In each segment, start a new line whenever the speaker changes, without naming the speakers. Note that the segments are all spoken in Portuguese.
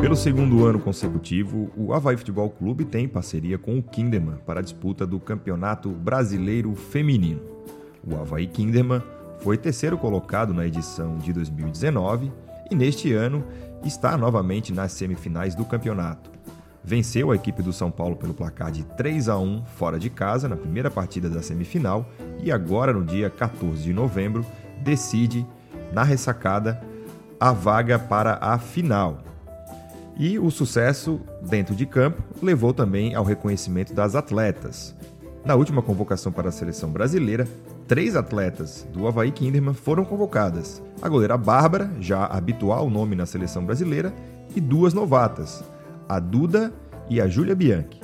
Pelo segundo ano consecutivo, o Havaí Futebol Clube tem parceria com o Kinderman para a disputa do Campeonato Brasileiro Feminino. O Havaí Kinderman foi terceiro colocado na edição de 2019 e neste ano está novamente nas semifinais do campeonato. Venceu a equipe do São Paulo pelo placar de 3 a 1 fora de casa na primeira partida da semifinal e agora no dia 14 de novembro decide na ressacada a vaga para a final. E o sucesso dentro de campo levou também ao reconhecimento das atletas. Na última convocação para a seleção brasileira, três atletas do Havaí Kinderman foram convocadas: a goleira Bárbara, já habitual nome na seleção brasileira, e duas novatas, a Duda e a Júlia Bianchi.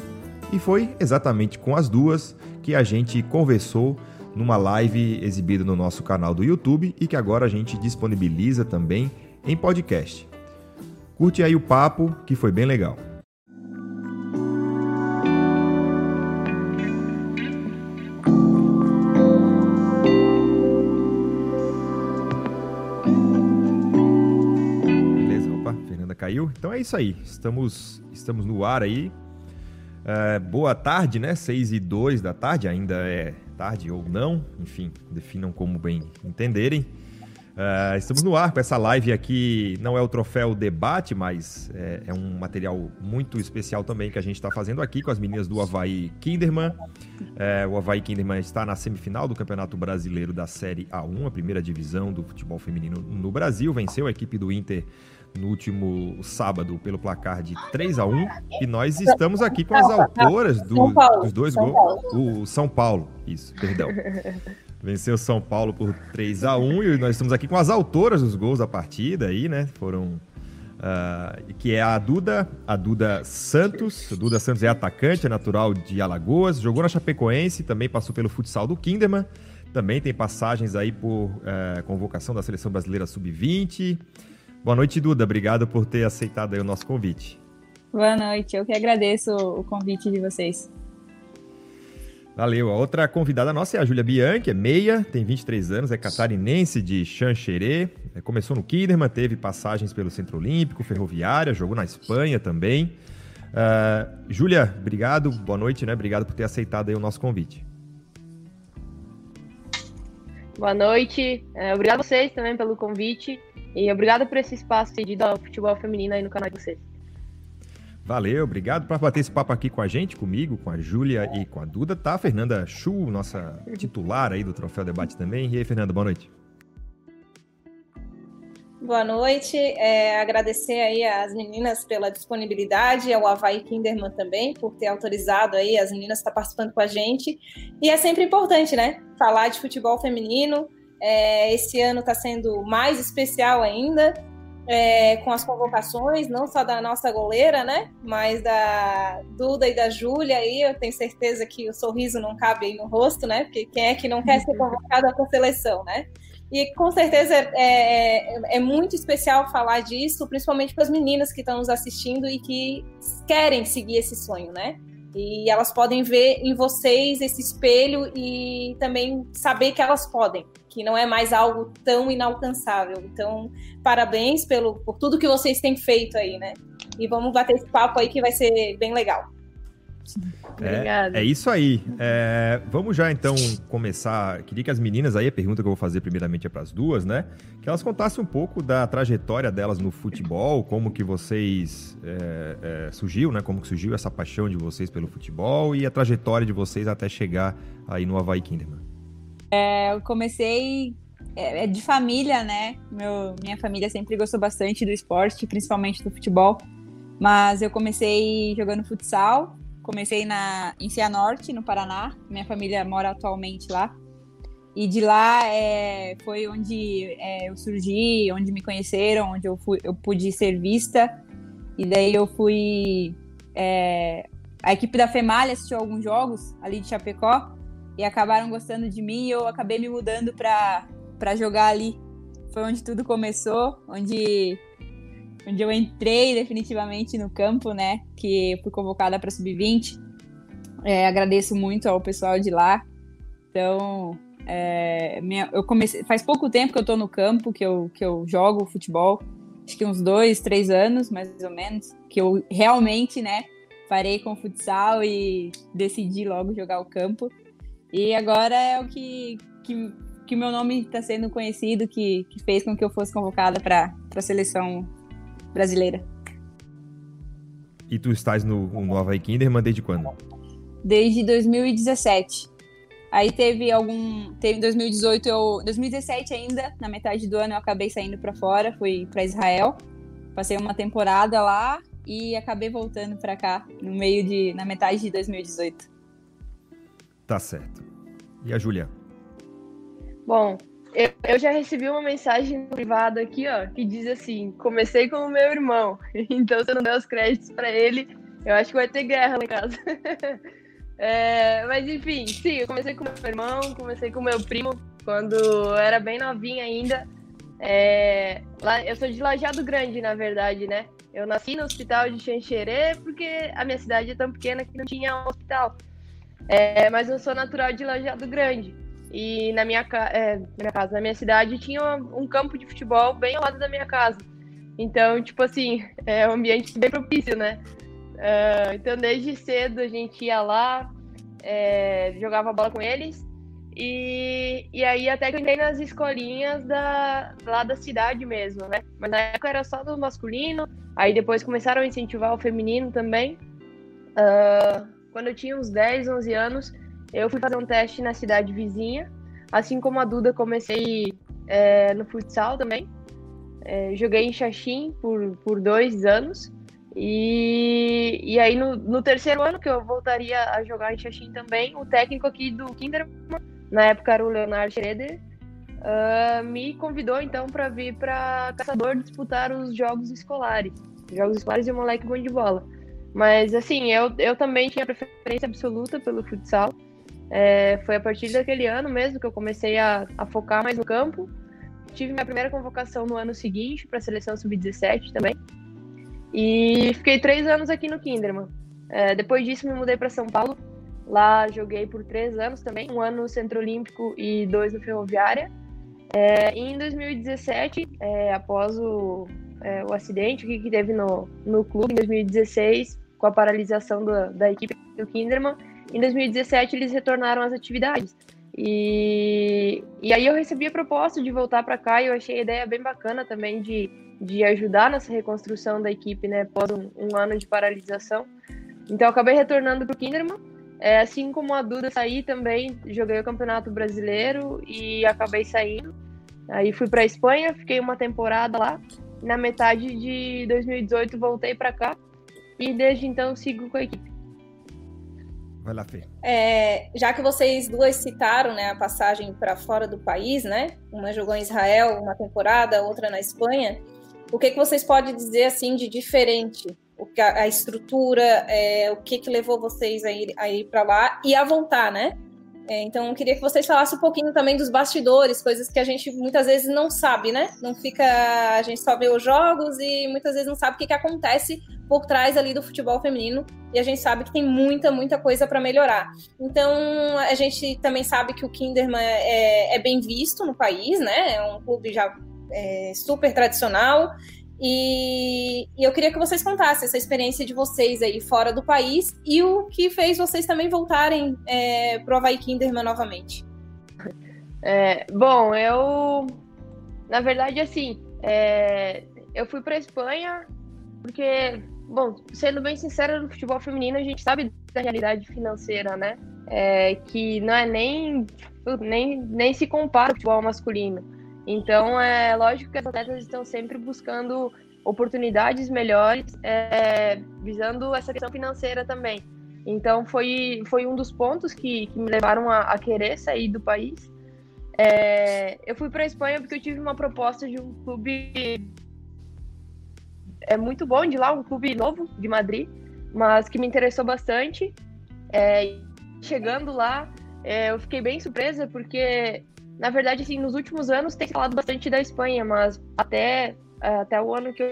E foi exatamente com as duas que a gente conversou numa live exibida no nosso canal do YouTube e que agora a gente disponibiliza também em podcast. Curte aí o papo, que foi bem legal. Caiu. Então é isso aí. Estamos, estamos no ar aí. É, boa tarde, né? 6 e 2 da tarde, ainda é tarde ou não, enfim, definam como bem entenderem. Uh, estamos no ar com essa live aqui. Não é o troféu debate, mas é, é um material muito especial também que a gente está fazendo aqui com as meninas do Havaí Kinderman. É, o Havaí Kinderman está na semifinal do Campeonato Brasileiro da Série A1, a primeira divisão do futebol feminino no Brasil. Venceu a equipe do Inter no último sábado pelo placar de 3 a 1 e nós estamos aqui com as autoras do, dos dois gols. O São Paulo, isso, perdão. Venceu São Paulo por 3 a 1 e nós estamos aqui com as autoras dos gols da partida aí, né? Foram Uh, que é a Duda, a Duda Santos. Duda Santos é atacante, é natural de Alagoas, jogou na Chapecoense, também passou pelo futsal do Kinderman, também tem passagens aí por uh, convocação da Seleção Brasileira Sub-20. Boa noite, Duda. Obrigado por ter aceitado o nosso convite.
Boa noite, eu que agradeço o convite de vocês.
Valeu. A outra convidada nossa é a Júlia Bianchi, é meia, tem 23 anos, é catarinense de Xanxerê, é, começou no Kinderman, teve passagens pelo Centro Olímpico, Ferroviária, jogou na Espanha também. Uh, Júlia, obrigado, boa noite, né? Obrigado por ter aceitado o nosso convite.
Boa noite, é, obrigado a vocês também pelo convite e obrigado por esse espaço cedido ao futebol feminino aí no canal de vocês.
Valeu, obrigado por bater esse papo aqui com a gente, comigo, com a Júlia e com a Duda. Tá Fernanda Chu, nossa titular aí do Troféu Debate também. E aí, Fernanda, boa noite.
Boa noite, é, agradecer aí às meninas pela disponibilidade, ao Havaí Kinderman também, por ter autorizado aí as meninas estar participando com a gente. E é sempre importante, né, falar de futebol feminino. É, esse ano está sendo mais especial ainda, é, com as convocações, não só da nossa goleira, né? Mas da Duda e da Júlia aí, eu tenho certeza que o sorriso não cabe aí no rosto, né? Porque quem é que não quer ser convocada para a seleção, né? E com certeza é, é, é, muito especial falar disso, principalmente para as meninas que estão nos assistindo e que querem seguir esse sonho, né? E elas podem ver em vocês esse espelho e também saber que elas podem, que não é mais algo tão inalcançável. Então, parabéns pelo, por tudo que vocês têm feito aí, né? E vamos bater esse papo aí que vai ser bem legal.
É, é isso aí. É, vamos já então começar. Queria que as meninas aí, a pergunta que eu vou fazer primeiramente é para as duas, né? Que elas contassem um pouco da trajetória delas no futebol, como que vocês é, é, surgiu, né? Como que surgiu essa paixão de vocês pelo futebol e a trajetória de vocês até chegar aí no Havaí Kinderman.
É, eu comecei é, é de família, né? Meu, minha família sempre gostou bastante do esporte, principalmente do futebol. Mas eu comecei jogando futsal Comecei na, em Cianorte, no Paraná. Minha família mora atualmente lá. E de lá é, foi onde é, eu surgi, onde me conheceram, onde eu, fui, eu pude ser vista. E daí eu fui. É, a equipe da Femalha assistiu alguns jogos ali de Chapecó e acabaram gostando de mim e eu acabei me mudando para jogar ali. Foi onde tudo começou, onde onde eu entrei definitivamente no campo, né? Que fui convocada para sub-20. É, agradeço muito ao pessoal de lá. Então,
É, minha, eu comecei faz pouco tempo que eu tô no campo que eu, que eu jogo futebol, acho que uns dois, três anos mais ou menos, que eu realmente, né, parei com o futsal e decidi logo jogar o campo. E agora é o que, que, que meu nome está sendo conhecido, que, que fez com que eu fosse convocada para a seleção brasileira.
E tu estás no, no Havaí Kinderman desde quando?
Desde 2017. Aí teve algum. Teve 2018, eu. 2017 ainda, na metade do ano, eu acabei saindo para fora, fui para Israel. Passei uma temporada lá e acabei voltando para cá no meio de. na metade de 2018.
Tá certo. E a Julia?
Bom, eu, eu já recebi uma mensagem privada aqui, ó, que diz assim: comecei com o meu irmão. Então, se eu não der os créditos para ele, eu acho que vai ter guerra lá em casa. É, mas enfim, sim, eu comecei com meu irmão, comecei com meu primo quando eu era bem novinha ainda. É, lá, eu sou de Lajado Grande, na verdade, né? Eu nasci no hospital de Xanxerê porque a minha cidade é tão pequena que não tinha um hospital. É, mas eu sou natural de Lajado Grande. E na minha, é, na minha casa, na minha cidade, tinha um campo de futebol bem ao lado da minha casa. Então, tipo assim, é um ambiente bem propício, né? Uh, então, desde cedo a gente ia lá, é, jogava bola com eles. E, e aí até que eu entrei nas escolinhas da, lá da cidade mesmo, né? Mas na época era só do masculino, aí depois começaram a incentivar o feminino também. Uh, quando eu tinha uns 10, 11 anos, eu fui fazer um teste na cidade vizinha. Assim como a Duda, comecei é, no futsal também. É, joguei em Xaxim por, por dois anos. E, e aí, no, no, terceiro ano que eu voltaria a jogar em Xaxim também, o técnico aqui do Kinderman, na época era o Leonardo Schroeder, uh, me convidou então para vir para Caçador disputar os jogos escolares. Jogos escolares e o moleque bom de bola. Mas assim, eu, eu também tinha preferência absoluta pelo futsal. É, foi a partir daquele ano mesmo que eu comecei a, a focar mais no campo. Tive minha primeira convocação no ano seguinte para a seleção sub-17 também. E fiquei três anos aqui no Kinderman. É, depois disso, me mudei para São Paulo. Lá joguei por três anos também, um ano no Centro Olímpico e dois no Ferroviária. É, e em 2017, é, após o, é, o acidente que teve no, no clube, em 2016, com a paralisação da equipe do Kinderman, em 2017 eles retornaram às atividades. E, e aí eu recebi a proposta de voltar para cá e eu achei a ideia bem bacana também de de ajudar nessa reconstrução da equipe, né, após um, um ano de paralisação. Então, acabei retornando para o Kinderman. É, assim como a Duda saí também, joguei o Campeonato Brasileiro e acabei saindo. Aí fui para Espanha, fiquei uma temporada lá. Na metade de 2018 voltei para cá e desde então sigo com a equipe.
Vai lá, Fê.
É, já que vocês duas citaram né, a passagem para fora do país, né? Uma jogou em Israel uma temporada, outra na Espanha. O que, que vocês podem dizer assim de diferente? O que a, a estrutura, é, o que, que levou vocês a ir, a ir para lá e a voltar, né? É, então, eu queria que vocês falassem um pouquinho também dos bastidores, coisas que a gente muitas vezes não sabe, né? Não fica. A gente só vê os jogos e muitas vezes não sabe o que, que acontece por trás ali do futebol feminino. E a gente sabe que tem muita, muita coisa para melhorar. Então, a gente também sabe que o Kinderman é, é, bem visto no país, né? É um clube já é, super tradicional. E, e, eu queria que vocês contassem essa experiência de vocês aí fora do país e o que fez vocês também voltarem é, para o Havaí Kinderman novamente.
É, bom, eu. Na verdade, assim, é, eu fui para Espanha porque, bom, sendo bem sincera, no futebol feminino a gente sabe da realidade financeira, né? É, que não é nem, nem, nem se compara ao futebol masculino. Então, é lógico que as atletas estão sempre buscando oportunidades melhores, é, visando essa questão financeira também. Então, foi, foi um dos pontos que, que me levaram a, a, querer sair do país. É, eu fui para a Espanha porque eu tive uma proposta de um clube é muito bom de lá, um clube novo de Madrid, mas que me interessou bastante. É, chegando lá, é, eu fiquei bem surpresa porque na verdade, assim, nos últimos anos tem falado bastante da Espanha, mas até, é, até o ano que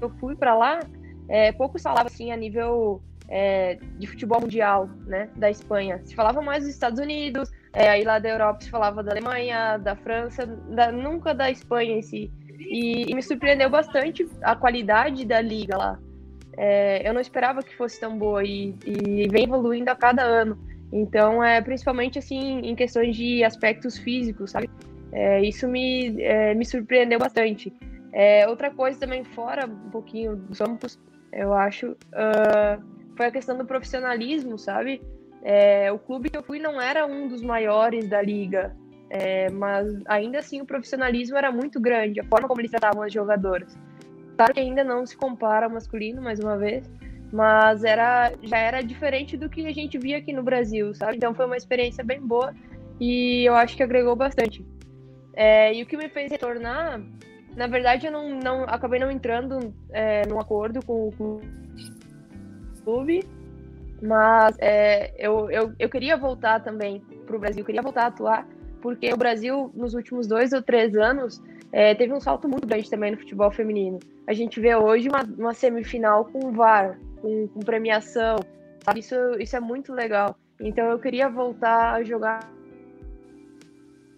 eu, fui para lá, é, pouco se falava assim a nível é, de futebol mundial, né, da Espanha. Se falava mais dos Estados Unidos, É, aí lá da Europa se falava da Alemanha, da França, da, nunca da Espanha em si. E, e, me surpreendeu bastante a qualidade da liga lá. É, eu não esperava que fosse tão boa e, e, vem evoluindo a cada ano. Então, é principalmente assim em questões de aspectos físicos, sabe? É, isso me, é, me surpreendeu bastante. É, outra coisa também fora um pouquinho dos campos, eu acho, uh, foi a questão do profissionalismo, sabe? É, o clube que eu fui não era um dos maiores da liga, é, mas ainda assim o profissionalismo era muito grande, a forma como eles tratavam as jogadoras. Claro que ainda não se compara ao masculino, mais uma vez, mas era, já era diferente do que a gente via aqui no Brasil, sabe? Então foi uma experiência bem boa e eu acho que agregou bastante. É, e o que me fez retornar, na verdade, eu não, não acabei não entrando é, num acordo com o clube, mas é, eu, eu, eu queria voltar também para o Brasil, queria voltar a atuar, porque o Brasil, nos últimos dois ou três anos, é, teve um salto muito grande também no futebol feminino. A gente vê hoje uma, uma semifinal com VAR, com, com premiação, sabe? Isso, isso é muito legal. Então eu queria voltar a jogar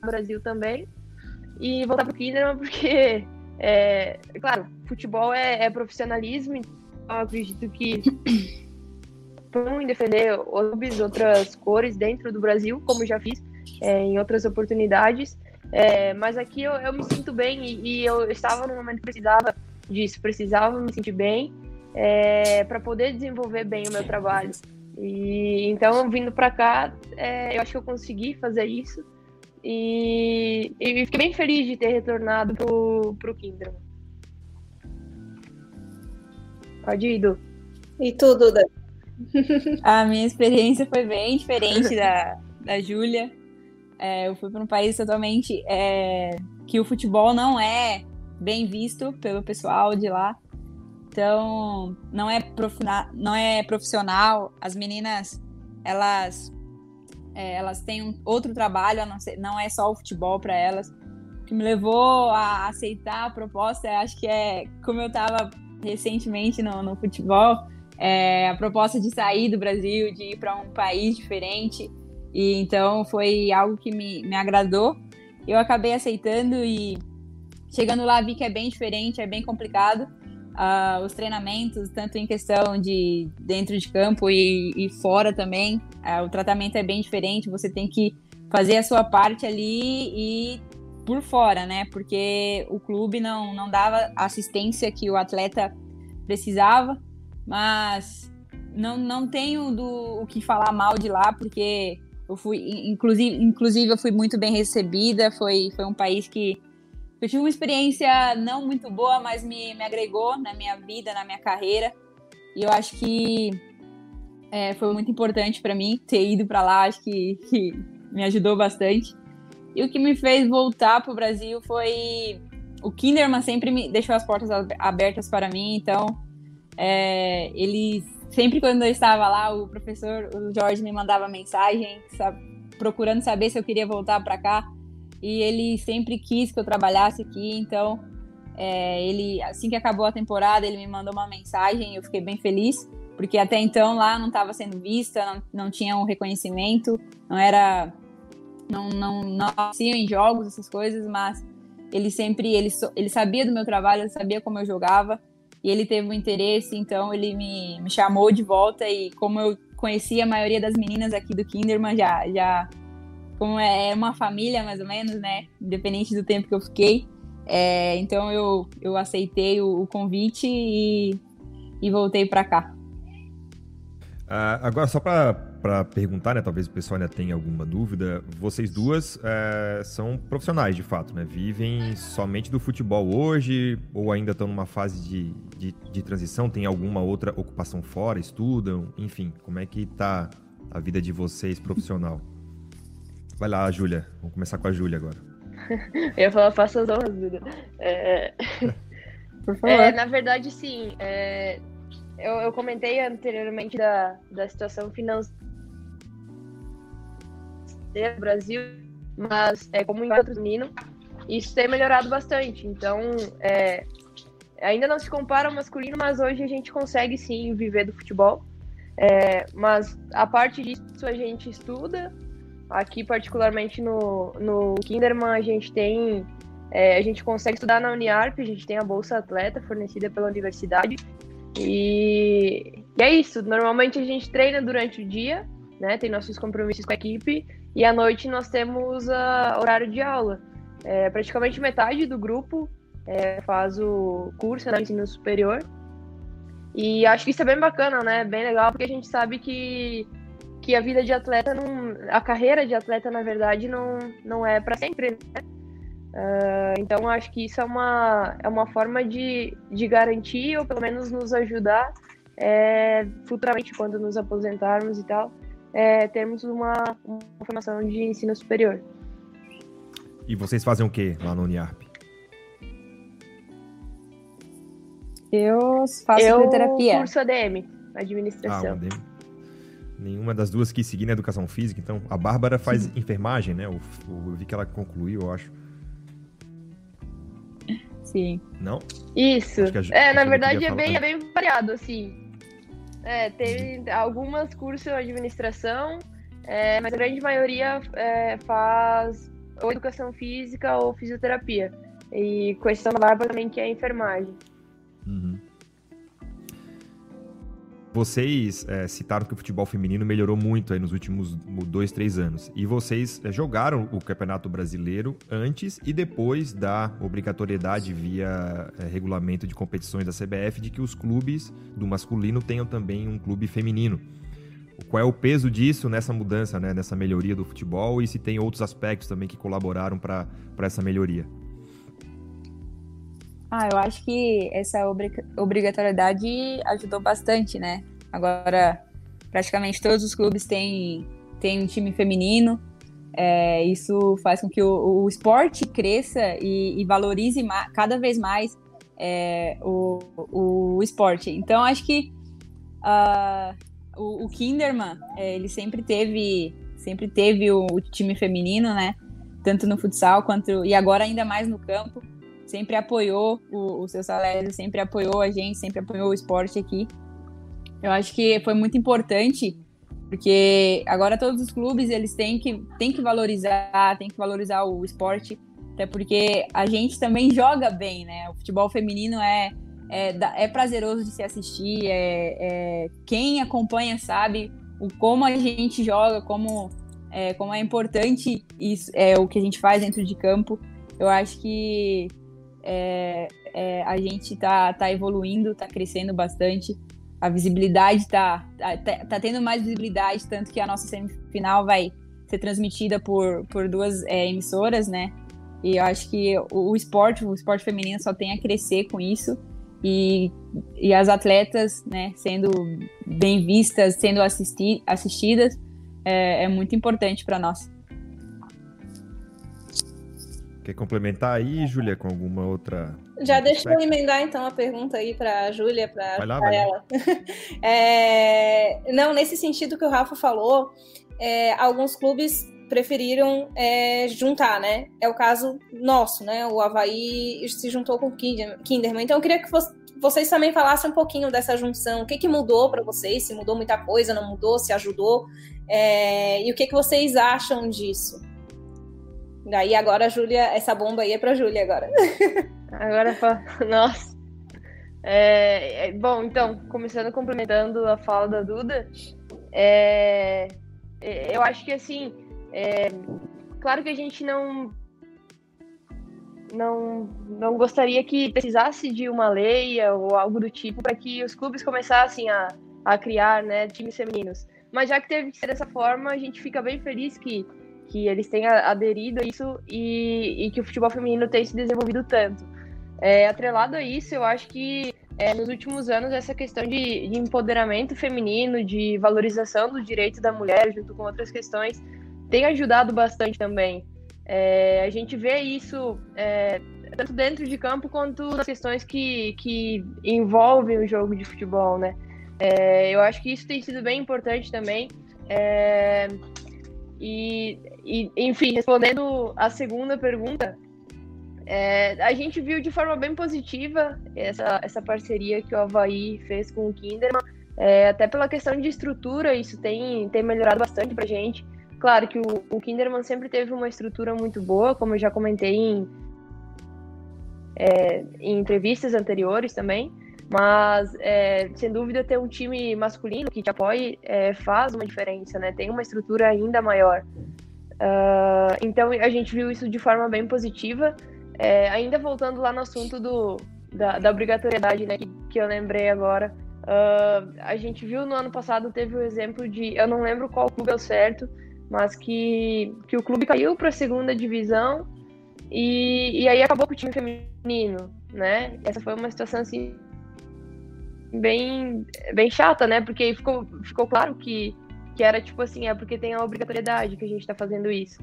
no Brasil também e voltar para o Kinderman, porque, é, claro, futebol é, é profissionalismo, então eu acredito que em defender clubes, outras cores dentro do Brasil, como já fiz é, em outras oportunidades. É, mas aqui eu, eu, me sinto bem e, e, eu estava no momento que precisava disso, precisava me sentir bem é, para poder desenvolver bem o meu trabalho. E então, vindo para cá, é, eu acho que eu consegui fazer isso e, e fiquei bem feliz de ter retornado pro, pro Kindram. Pode ir, Du.
E tu, Duda?
A minha experiência foi bem diferente da, da Júlia. É, eu fui para um país totalmente é, que o futebol não é bem visto pelo pessoal de lá. Então, não é, não é profissional. As meninas, elas, é, elas têm um outro trabalho, não, ser, não é só o futebol para elas. O que me levou a aceitar a proposta, acho que é como eu estava recentemente no, no futebol, é, a proposta de sair do Brasil, de ir para um país diferente. E então foi algo que me, me agradou. Eu acabei aceitando e chegando lá vi que é bem diferente, é bem complicado. Uh, os treinamentos, tanto em questão de dentro de campo e, e fora também, uh, o tratamento é bem diferente. Você tem que fazer a sua parte ali e por fora, né? Porque o clube não, não dava assistência que o atleta precisava mas não, não tenho do, o que falar mal de lá, porque eu fui, inclusive, inclusive eu fui muito bem recebida, foi, foi um país que eu tive uma experiência não muito boa, mas me, me agregou na minha vida, na minha carreira, e eu acho que é, foi muito importante para mim ter ido para lá, acho que, que me ajudou bastante. E o que me fez voltar para o Brasil foi o Kinderman sempre me deixou as portas abertas para mim, então é, ele sempre quando eu estava lá, o professor, o Jorge me mandava mensagem, sabe, procurando saber se eu queria voltar para cá. E ele sempre quis que eu trabalhasse aqui, então é, ele assim que acabou a temporada, ele me mandou uma mensagem, eu fiquei bem feliz, porque até então lá não estava sendo vista, não, não tinha um reconhecimento, não era não não não em jogos essas coisas, mas ele sempre ele, ele sabia do meu trabalho, ele sabia como eu jogava e ele teve um interesse, então ele me, me chamou de volta e como eu conhecia a maioria das meninas aqui do Kinderman, já, já como é, é uma família mais ou menos, né, independente do tempo que eu fiquei, é, então eu, eu aceitei o, o convite e, e voltei para cá.
Uh, agora, só para perguntar, né? Talvez o pessoal ainda tenha alguma dúvida. Vocês duas uh, são profissionais, de fato, né? Vivem somente do futebol hoje ou ainda estão numa fase de, de, de, transição? Tem alguma outra ocupação fora? Estudam? Enfim, como é que tá a vida de vocês profissional? Vai lá, Júlia. Vamos começar com a Júlia agora.
Eu ia falar, faça as honras, Júlia. É... Por favor. É, na verdade, sim. É eu, eu comentei anteriormente da, da situação financeira do Brasil, mas é, como em outros meninos, isso tem melhorado bastante. Então, é, ainda não se compara ao masculino, mas hoje a gente consegue sim viver do futebol. É, mas a parte disso a gente estuda, aqui particularmente no, no Kinderman a gente tem é, a gente consegue estudar na Uniarp, a gente tem a bolsa atleta fornecida pela universidade e, e é isso. Normalmente a gente treina durante o dia, né? Tem nossos compromissos com a equipe e à noite nós temos a horário de aula. É, praticamente metade do grupo é, faz o curso no né, ensino superior. E acho que isso é bem bacana, né? Bem legal, porque a gente sabe que, que a vida de atleta, não, a carreira de atleta, na verdade, não, não é para sempre, né? Uh, então, acho que isso é uma, é uma forma de, de garantir, ou pelo menos nos ajudar, é, futuramente, quando nos aposentarmos e tal, é, termos uma, uma formação de ensino superior.
E vocês fazem o que lá no Uniarp?
Eu faço
eu
fisioterapia.
curso ADM, administração. Ah,
ADM. Nenhuma das duas quis seguir na educação física, então a Bárbara faz Sim. enfermagem, né? Eu, eu, vi que ela concluiu, eu acho.
Sim.
Não?
Isso. A, é, na verdade é bem, é bem variado, assim. É, tem algumas cursos de administração, é, mas a grande maioria é, faz ou educação física ou fisioterapia. E questão da Bárbara também que é enfermagem. Uhum.
Vocês é, citaram que o futebol feminino melhorou muito aí nos últimos dois, três anos. E vocês é, jogaram o Campeonato Brasileiro antes e depois da obrigatoriedade via é, regulamento de competições da CBF de que os clubes do masculino tenham também um clube feminino. Qual é o peso disso nessa mudança, né, nessa melhoria do futebol e se tem outros aspectos também que colaboraram para essa melhoria?
Ah, eu acho que essa obrigatoriedade ajudou bastante, né? Agora, praticamente todos os clubes têm, têm um time feminino. É, isso faz com que o, o esporte cresça e, e valorize cada vez mais é, o, o esporte. Então, acho que uh, o, o, Kinderman, é, ele sempre teve, sempre teve o, o time feminino, né? Tanto no futsal quanto. E agora ainda mais no campo sempre apoiou o, o seu Salésio, sempre apoiou a gente, sempre apoiou o esporte aqui. Eu acho que foi muito importante, porque agora todos os clubes eles têm que, têm que valorizar, têm que valorizar o esporte, até porque a gente também joga bem, né? O futebol feminino é, é, é prazeroso de se assistir, é, é, quem acompanha sabe o como a gente joga, como é, como é importante isso, é, o que a gente faz dentro de campo. Eu acho que é, é, a gente tá, tá evoluindo, tá crescendo bastante. A visibilidade tá, tá, tá, tá tendo mais visibilidade, tanto que a nossa semifinal vai ser transmitida por, por duas é, emissoras, né? E eu acho que o, o, esporte, o esporte feminino só tem a crescer com isso. E, e as atletas, né, sendo bem vistas, sendo assisti assistidas, é, é muito importante para nós.
Quer complementar aí, Júlia, com alguma outra.
Já deixa eu emendar então a pergunta aí para a Júlia, para ela. é, não, nesse sentido que o Rafa falou, é, alguns clubes preferiram é, juntar, né? É o caso nosso, né? O Havaí se juntou com o Kinderman. Então eu queria que vocês também falassem um pouquinho dessa junção. O que, que mudou para vocês? Se mudou muita coisa, não mudou, se ajudou? É, e o que, que vocês acham disso? Daí agora, Júlia, essa bomba aí é pra Júlia agora.
Agora, nossa. É, é, bom, então, começando complementando a fala da Duda, é, é, eu acho que assim, é, claro que a gente não, não, não gostaria que precisasse de uma lei ou algo do tipo para que os clubes começassem a, a criar né, times femininos. Mas já que teve que ser dessa forma, a gente fica bem feliz que que eles têm aderido a isso e, e que o futebol feminino tem se desenvolvido tanto. É, atrelado a isso, eu acho que é, nos últimos anos essa questão de, de, empoderamento feminino, de valorização dos direitos da mulher, junto com outras questões, tem ajudado bastante também. É, a gente vê isso é, tanto dentro de campo quanto nas questões que, que envolvem o jogo de futebol, né? É, eu acho que isso tem sido bem importante também. É, e, e, enfim, respondendo a segunda pergunta, é, a gente viu de forma bem positiva essa, essa parceria que o Havaí fez com o Kinderman, é, até pela questão de estrutura, isso tem, tem melhorado bastante pra gente, claro que o, o Kinderman sempre teve uma estrutura muito boa, como eu já comentei em, é, em entrevistas anteriores também, mas é, sem dúvida ter um time masculino que te apoie é, faz uma diferença, né? Tem uma estrutura ainda maior. Uh, então a gente viu isso de forma bem positiva. É, ainda voltando lá no assunto do, da, da obrigatoriedade, né, que, que, eu lembrei agora, uh, a gente viu no ano passado, teve o exemplo de, eu não lembro qual clube é o certo, mas que, que o clube caiu para a segunda divisão e, e aí acabou com o time feminino, né? Essa foi uma situação assim bem, bem chata, né? Porque ficou, ficou claro que, que era tipo assim, é porque tem a obrigatoriedade que a gente está fazendo isso.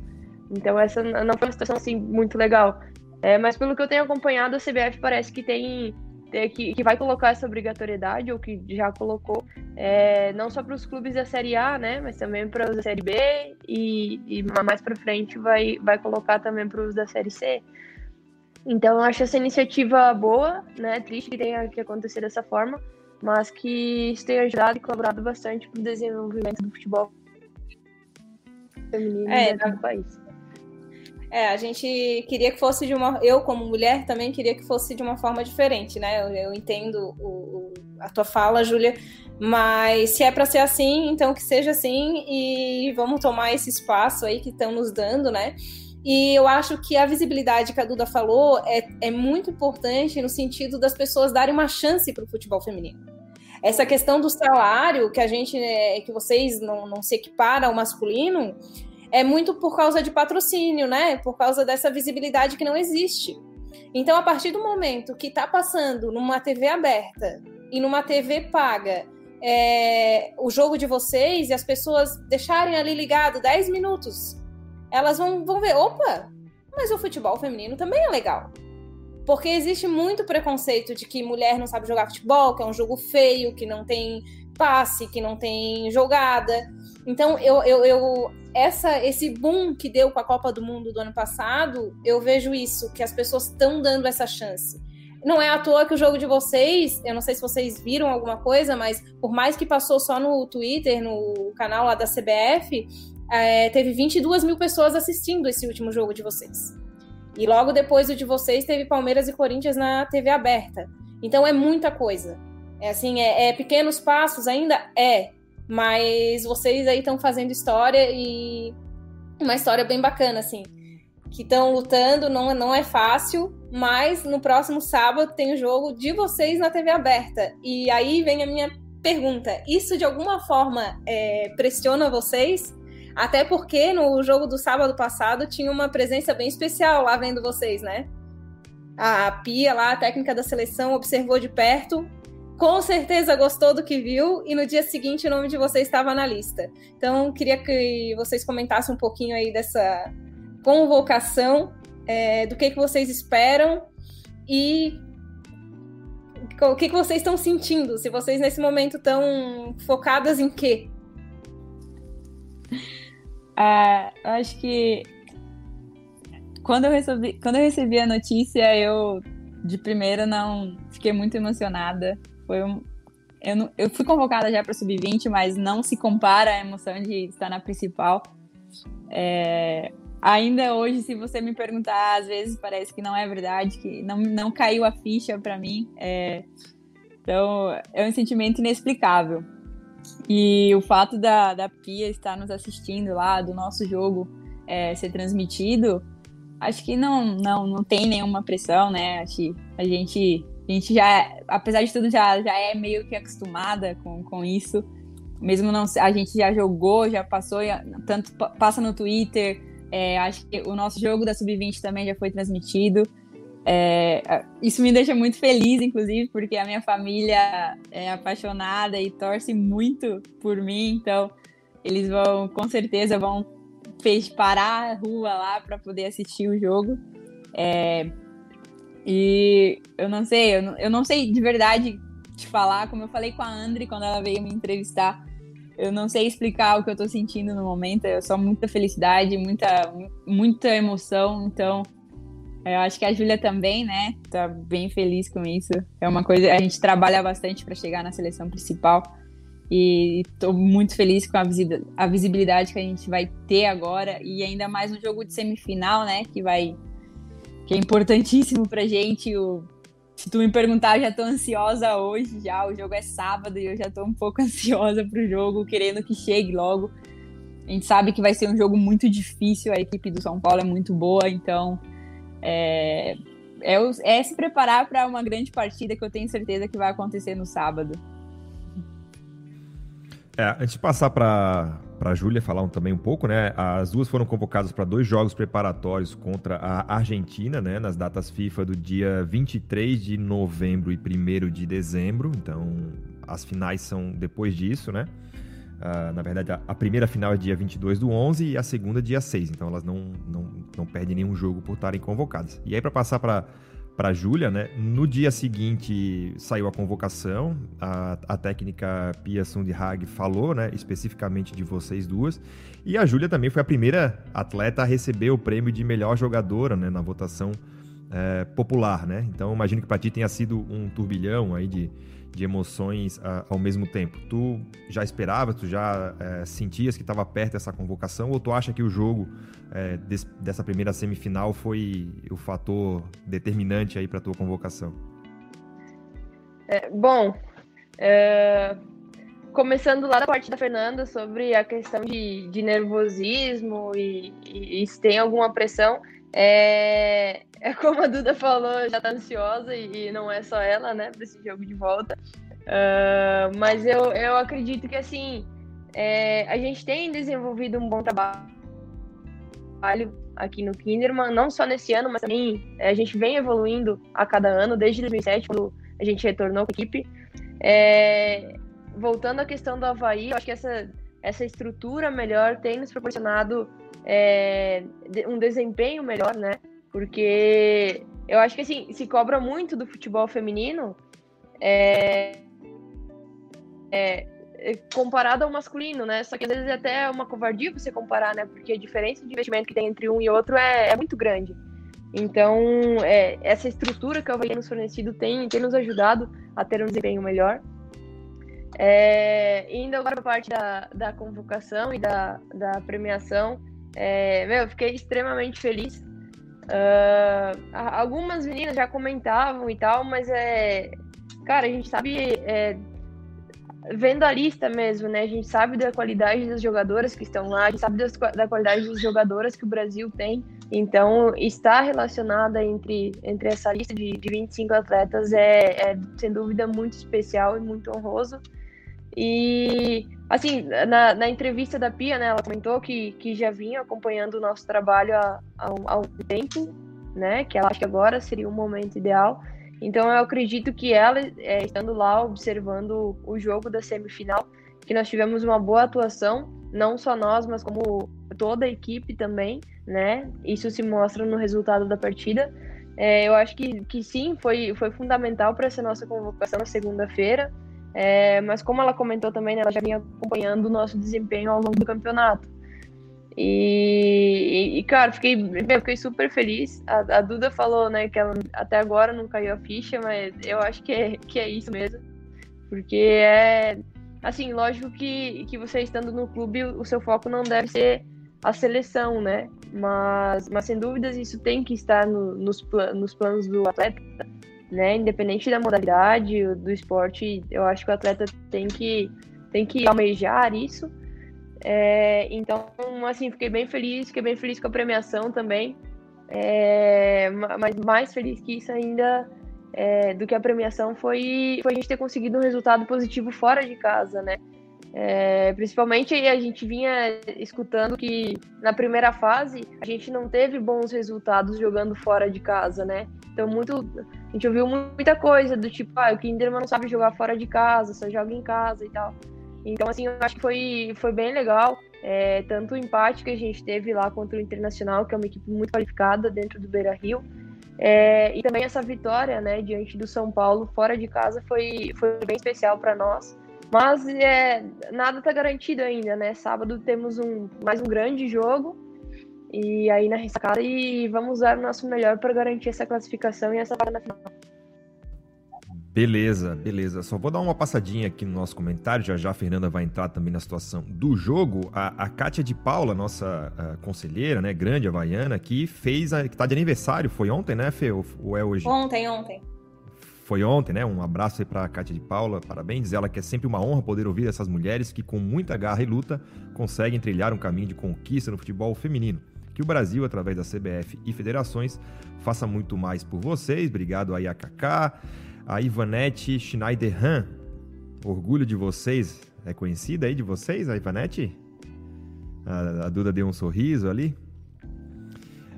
Então essa não foi uma situação assim muito legal. É, mas pelo que eu tenho acompanhado, a CBF parece que tem que, que vai colocar essa obrigatoriedade, ou que já colocou, é, não só para os clubes da Série A, né, mas também para os da Série B, e, e mais para frente vai, vai colocar também para os da Série C. Então, eu acho essa iniciativa boa, né, triste que tenha que acontecer dessa forma, mas que isso tenha ajudado e colaborado bastante para o desenvolvimento do futebol feminino é, do país.
É, a gente queria que fosse de uma. Eu, como mulher, também queria que fosse de uma forma diferente, né? Eu, eu entendo o, a tua fala, Júlia, mas se é para ser assim, então que seja assim e vamos tomar esse espaço aí que estão nos dando, né? E eu acho que a visibilidade que a Duda falou é, é muito importante no sentido das pessoas darem uma chance para o futebol feminino. Essa questão do salário, que a gente, né, que vocês não, não se equipara ao masculino, é muito por causa de patrocínio, né? Por causa dessa visibilidade que não existe. Então, a partir do momento que está passando numa TV aberta e numa TV paga é, o jogo de vocês e as pessoas deixarem ali ligado 10 minutos, elas vão, vão ver: opa, mas o futebol feminino também é legal. Porque existe muito preconceito de que mulher não sabe jogar futebol, que é um jogo feio, que não tem passe, que não tem jogada. Então, eu, eu, eu essa esse boom que deu com a Copa do Mundo do ano passado, eu vejo isso, que as pessoas estão dando essa chance. Não é à toa que o jogo de vocês, eu não sei se vocês viram alguma coisa, mas por mais que passou só no Twitter, no canal lá da CBF, é, teve 22 mil pessoas assistindo esse último jogo de vocês. E logo depois do de vocês, teve Palmeiras e Corinthians na TV aberta. Então é muita coisa. É assim, é, é pequenos passos ainda? É. Mas vocês aí estão fazendo história e uma história bem bacana, assim. Que estão lutando, não, não é fácil, mas no próximo sábado tem o jogo de vocês na TV aberta. E aí vem a minha pergunta: isso de alguma forma é, pressiona vocês? Até porque no jogo do sábado passado tinha uma presença bem especial lá vendo vocês, né? A Pia lá, a técnica da seleção, observou de perto com certeza gostou do que viu e no dia seguinte o nome de vocês estava na lista. Então, queria que vocês comentassem um pouquinho aí dessa convocação, é, do que, que vocês esperam e o que, que vocês estão sentindo, se vocês nesse momento estão focadas em quê?
Ah, acho que quando eu, recebi, quando eu recebi a notícia, eu de primeira não fiquei muito emocionada. Foi um. Eu, não, eu fui convocada já para sub-20, mas não se compara a emoção de estar na principal. É, ainda hoje, se você me perguntar, às vezes parece que não é verdade, que não, não caiu a ficha para mim. É, então, é um sentimento inexplicável. E o fato da, da Pia estar nos assistindo lá, do nosso jogo é, ser transmitido, acho que não, não, não tem nenhuma pressão, né? Acho a gente a gente já, apesar de tudo, já, já é meio que acostumada com, com isso. Mesmo não a gente já jogou, já passou, tanto passa no Twitter. É, acho que o nosso jogo da Sub-20 também já foi transmitido. É, isso me deixa muito feliz, inclusive, porque a minha família é apaixonada e torce muito por mim, então eles vão, com certeza, vão parar a rua lá para poder assistir o jogo. É, e eu não sei, eu não, eu não sei de verdade te falar, como eu falei com a Andri quando ela veio me entrevistar. Eu não sei explicar o que eu tô sentindo no momento, é só muita felicidade, muita, muita emoção. Então, eu acho que a Júlia também, né, tá bem feliz com isso. É uma coisa, a gente trabalha bastante para chegar na seleção principal. E estou muito feliz com a visibilidade que a gente vai ter agora e ainda mais no jogo de semifinal, né? Que vai que é importantíssimo pra gente. O, se tu me perguntar, eu já tô ansiosa hoje já. O jogo é sábado e eu já tô um pouco ansiosa pro jogo, querendo que chegue logo. A gente sabe que vai ser um jogo muito difícil, a equipe do São Paulo é muito boa, então é, é, é se preparar para uma grande partida que eu tenho certeza que vai acontecer no sábado.
É, antes de passar para a Júlia falar um, também um pouco, né? As duas foram convocadas para dois jogos preparatórios contra a Argentina, né? Nas datas FIFA do dia 23 de novembro e 1 de dezembro. Então, as finais são depois disso, né? Uh, na verdade, a, a, primeira final é dia 22 do 11 e a segunda dia 6. Então, elas não, não, não perdem nenhum jogo por estarem convocadas. E aí, para passar para para Júlia, né? No dia seguinte saiu a convocação, a, a técnica Pia Sundhag falou, né, especificamente de vocês duas, e a Júlia também foi a primeira atleta a receber o prêmio de melhor jogadora, né, na votação é, popular, né? Então imagino que para ti tenha sido um turbilhão aí de, de emoções uh, ao mesmo tempo. Tu já esperava, tu já uh, sentias que estava perto dessa convocação, ou tu acha que o jogo uh, des, dessa primeira semifinal foi o fator determinante aí para tua convocação?
É, bom, é, começando lá da parte da Fernanda sobre a questão de, de nervosismo e, e, e se tem alguma pressão, é, é como a Duda falou, já tá ansiosa e, e não é só ela, né, para esse jogo de volta. Uh, mas eu, eu acredito que assim é, a gente tem desenvolvido um bom trabalho aqui no Kinderman, não só nesse ano, mas também é, a gente vem evoluindo a cada ano, desde 2007, quando a gente retornou com a equipe. É, voltando à questão do Havaí, eu acho que essa, essa estrutura melhor tem nos proporcionado é, um desempenho melhor, né? Porque eu acho que assim, se cobra muito do futebol feminino é, é, é, comparado ao masculino, né? Só que às vezes é até uma covardia você comparar, né? Porque a diferença de investimento que tem entre um e outro é, é muito grande. Então, é, essa estrutura que o Havaí nos fornecido tem, tem nos ajudado a ter um desempenho melhor. É, indo agora para a parte da, da convocação e da, da premiação, é, meu, eu fiquei extremamente feliz. Uh, algumas meninas já comentavam e tal, mas é. Cara, a gente sabe. É, vendo a lista mesmo, né? A gente sabe da qualidade das jogadoras que estão lá, a gente sabe das, da qualidade das jogadoras que o Brasil tem. Então, estar relacionada entre, entre essa lista de, de 25 atletas é, é, sem dúvida, muito especial e muito honroso. E, assim, na, na entrevista da Pia, né, ela comentou que, que já vinha acompanhando o nosso trabalho há, há, um, há um tempo, né, que ela acha que agora seria o momento ideal. Então, eu acredito que ela, é, estando lá observando o jogo da semifinal, que nós tivemos uma boa atuação, não só nós, mas como toda a equipe também, né? Isso se mostra no resultado da partida. É, eu acho que, que sim, foi, foi fundamental para essa nossa convocação na segunda-feira. É, mas como ela comentou também, né, ela já vinha acompanhando o nosso desempenho ao longo do campeonato. E, e cara, fiquei, fiquei super feliz. A, a, Duda falou, né, que ela até agora não caiu a ficha, mas eu acho que é, que é isso mesmo. Porque é, assim, lógico que, que você estando no clube, o seu foco não deve ser a seleção, né? Mas, mas sem dúvidas isso tem que estar no, nos, nos planos do atleta né? Independente da modalidade do esporte, eu acho que o atleta tem que, tem que almejar isso. É, então, assim, fiquei bem feliz, fiquei bem feliz com a premiação também. É, mas mais feliz que isso ainda é, do que a premiação foi, foi a gente ter conseguido um resultado positivo fora de casa, né? É, principalmente a gente vinha escutando que na primeira fase a gente não teve bons resultados jogando fora de casa, né? Então, muito, a gente ouviu muita coisa do tipo, ah, o Kinderman não sabe jogar fora de casa, só joga em casa e tal. Então, assim, eu acho que foi, foi bem legal. É, tanto o empate que a gente teve lá contra o Internacional, que é uma equipe muito qualificada dentro do Beira Rio, é, e também essa vitória, né, diante do São Paulo fora de casa foi, foi bem especial para nós. Mas é, nada está garantido ainda, né? Sábado temos um, mais um grande jogo e aí na ressacada e vamos usar o nosso melhor para garantir essa classificação e essa vaga na final.
Beleza, beleza. Só vou dar uma passadinha aqui no nosso comentário. Já já a Fernanda vai entrar também na situação do jogo. A, a Kátia de Paula, nossa conselheira, né, grande havaiana, que fez, a, que tá de aniversário. Foi ontem, né, Fê? Ou, ou é hoje?
Ontem, ontem.
Foi ontem, né? Um abraço aí pra Kátia de Paula, parabéns. Ela que é sempre uma honra poder ouvir essas mulheres que, com muita garra e luta, conseguem trilhar um caminho de conquista no futebol feminino. Que o Brasil, através da CBF e federações, faça muito mais por vocês. Obrigado aí a Kaká a Ivanete Schneiderhan. Orgulho de vocês. É conhecida aí de vocês, a Ivanete? A, a Duda deu um sorriso ali.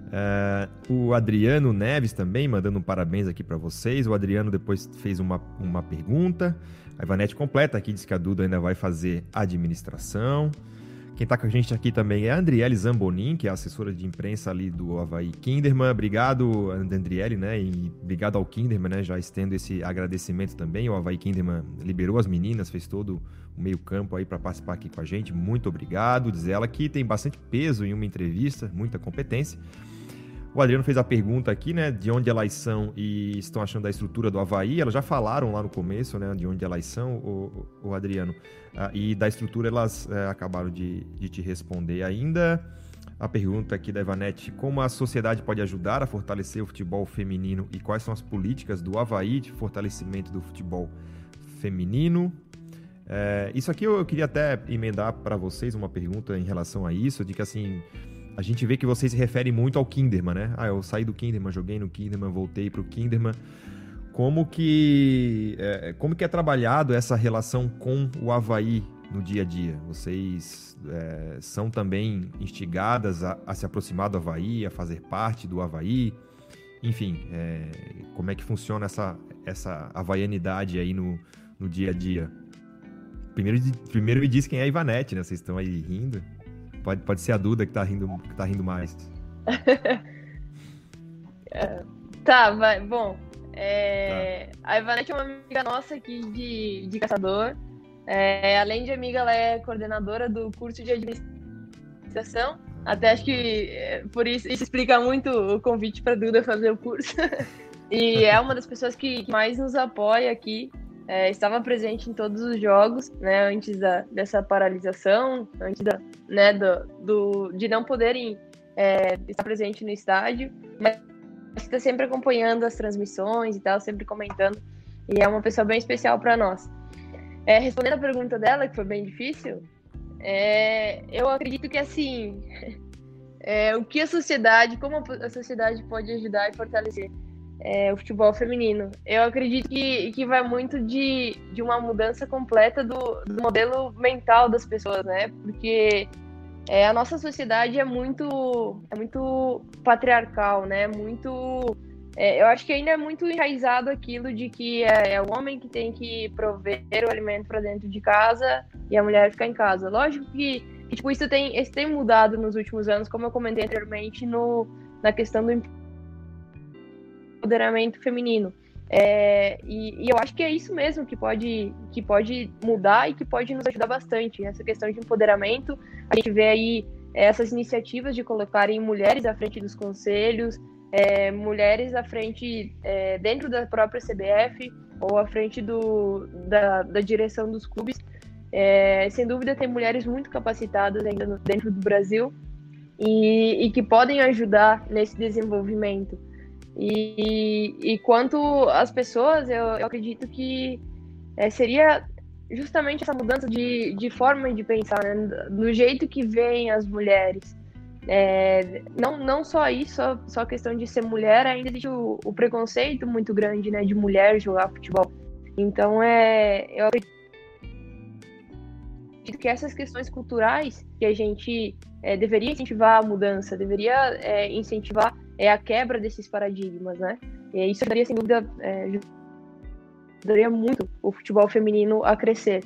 Uh, o Adriano Neves também mandando um parabéns aqui para vocês. O Adriano depois fez uma, uma pergunta. A Ivanete completa aqui, diz que a Duda ainda vai fazer administração. Quem está com a gente aqui também é a Andriele Zambonin, que é assessora de imprensa ali do Havaí Kinderman. Obrigado, Andriele, né? E obrigado ao Kinderman, né? Já estendo esse agradecimento também. O Havaí Kinderman liberou as meninas, fez todo o meio-campo aí para participar aqui com a gente. Muito obrigado. Diz ela que tem bastante peso em uma entrevista, muita competência. O Adriano fez a pergunta aqui, né, de onde elas são e estão achando da estrutura do Havaí. Elas já falaram lá no começo, né, de onde elas são, o, o Adriano. Ah, e da estrutura elas é, acabaram de, de te responder ainda. A pergunta aqui da Evanete: como a sociedade pode ajudar a fortalecer o futebol feminino e quais são as políticas do Havaí de fortalecimento do futebol feminino? É, isso aqui eu queria até emendar para vocês uma pergunta em relação a isso, de que assim a gente vê que vocês se referem muito ao Kinderman, né? Ah, eu saí do Kinderman, joguei no Kinderman, voltei para o Kinderman. Como que, é, como que é trabalhado essa relação com o Havaí no dia a dia? Vocês é, são também instigadas a, a, se aproximar do Havaí, a fazer parte do Havaí? Enfim, é, como é que funciona essa, essa havaianidade aí no, no dia a dia? Primeiro, primeiro me diz quem é a Ivanete, né? Vocês estão aí rindo. Pode, pode ser a Duda que tá rindo, que tá rindo mais.
é, tá, vai. Bom, é, tá. a Ivanete é uma amiga nossa aqui de, de caçador. É, além de amiga, ela é coordenadora do curso de administração. Até acho que é, por isso isso explica muito o convite para Duda fazer o curso. e é uma das pessoas que mais nos apoia aqui é, estava presente em todos os jogos, né, antes da, dessa paralisação, antes da, né, do, do de não poderem é, estar presente no estádio, mas está sempre acompanhando as transmissões e tal, sempre comentando, e é uma pessoa bem especial para nós. É, respondendo a pergunta dela, que foi bem difícil, é, eu acredito que assim, é, o que a sociedade, como a sociedade pode ajudar e fortalecer é, o futebol feminino. Eu acredito que, que vai muito de, de uma mudança completa do, do modelo mental das pessoas, né? Porque é, a nossa sociedade é muito, é muito patriarcal, né? Muito. É, eu acho que ainda é muito enraizado aquilo de que é, é o homem que tem que prover o alimento para dentro de casa e a mulher ficar em casa. Lógico que, tipo, isso tem, isso tem mudado nos últimos anos, como eu comentei anteriormente, no, na questão do empoderamento feminino. É, e, e, eu acho que é isso mesmo que pode, que pode mudar e que pode nos ajudar bastante. Essa questão de empoderamento, a gente vê aí é, essas iniciativas de colocarem mulheres à frente dos conselhos, é, mulheres à frente é, dentro da própria CBF ou à frente do, da, da direção dos clubes. É, sem dúvida, tem mulheres muito capacitadas ainda no, dentro do Brasil e, e que podem ajudar nesse desenvolvimento. E, e quanto às pessoas, eu, eu acredito que é, seria justamente essa mudança de, de forma de pensar, né? no jeito que veem as mulheres. É, não, não só isso, só, só questão de ser mulher, ainda existe o, o, preconceito muito grande né, de mulher jogar futebol. Então, é, eu acredito que essas questões culturais que a gente é, deveria incentivar a mudança, deveria é, incentivar é a quebra desses paradigmas, né? E isso daria, sem dúvida, é, ajudaria muito o futebol feminino a crescer.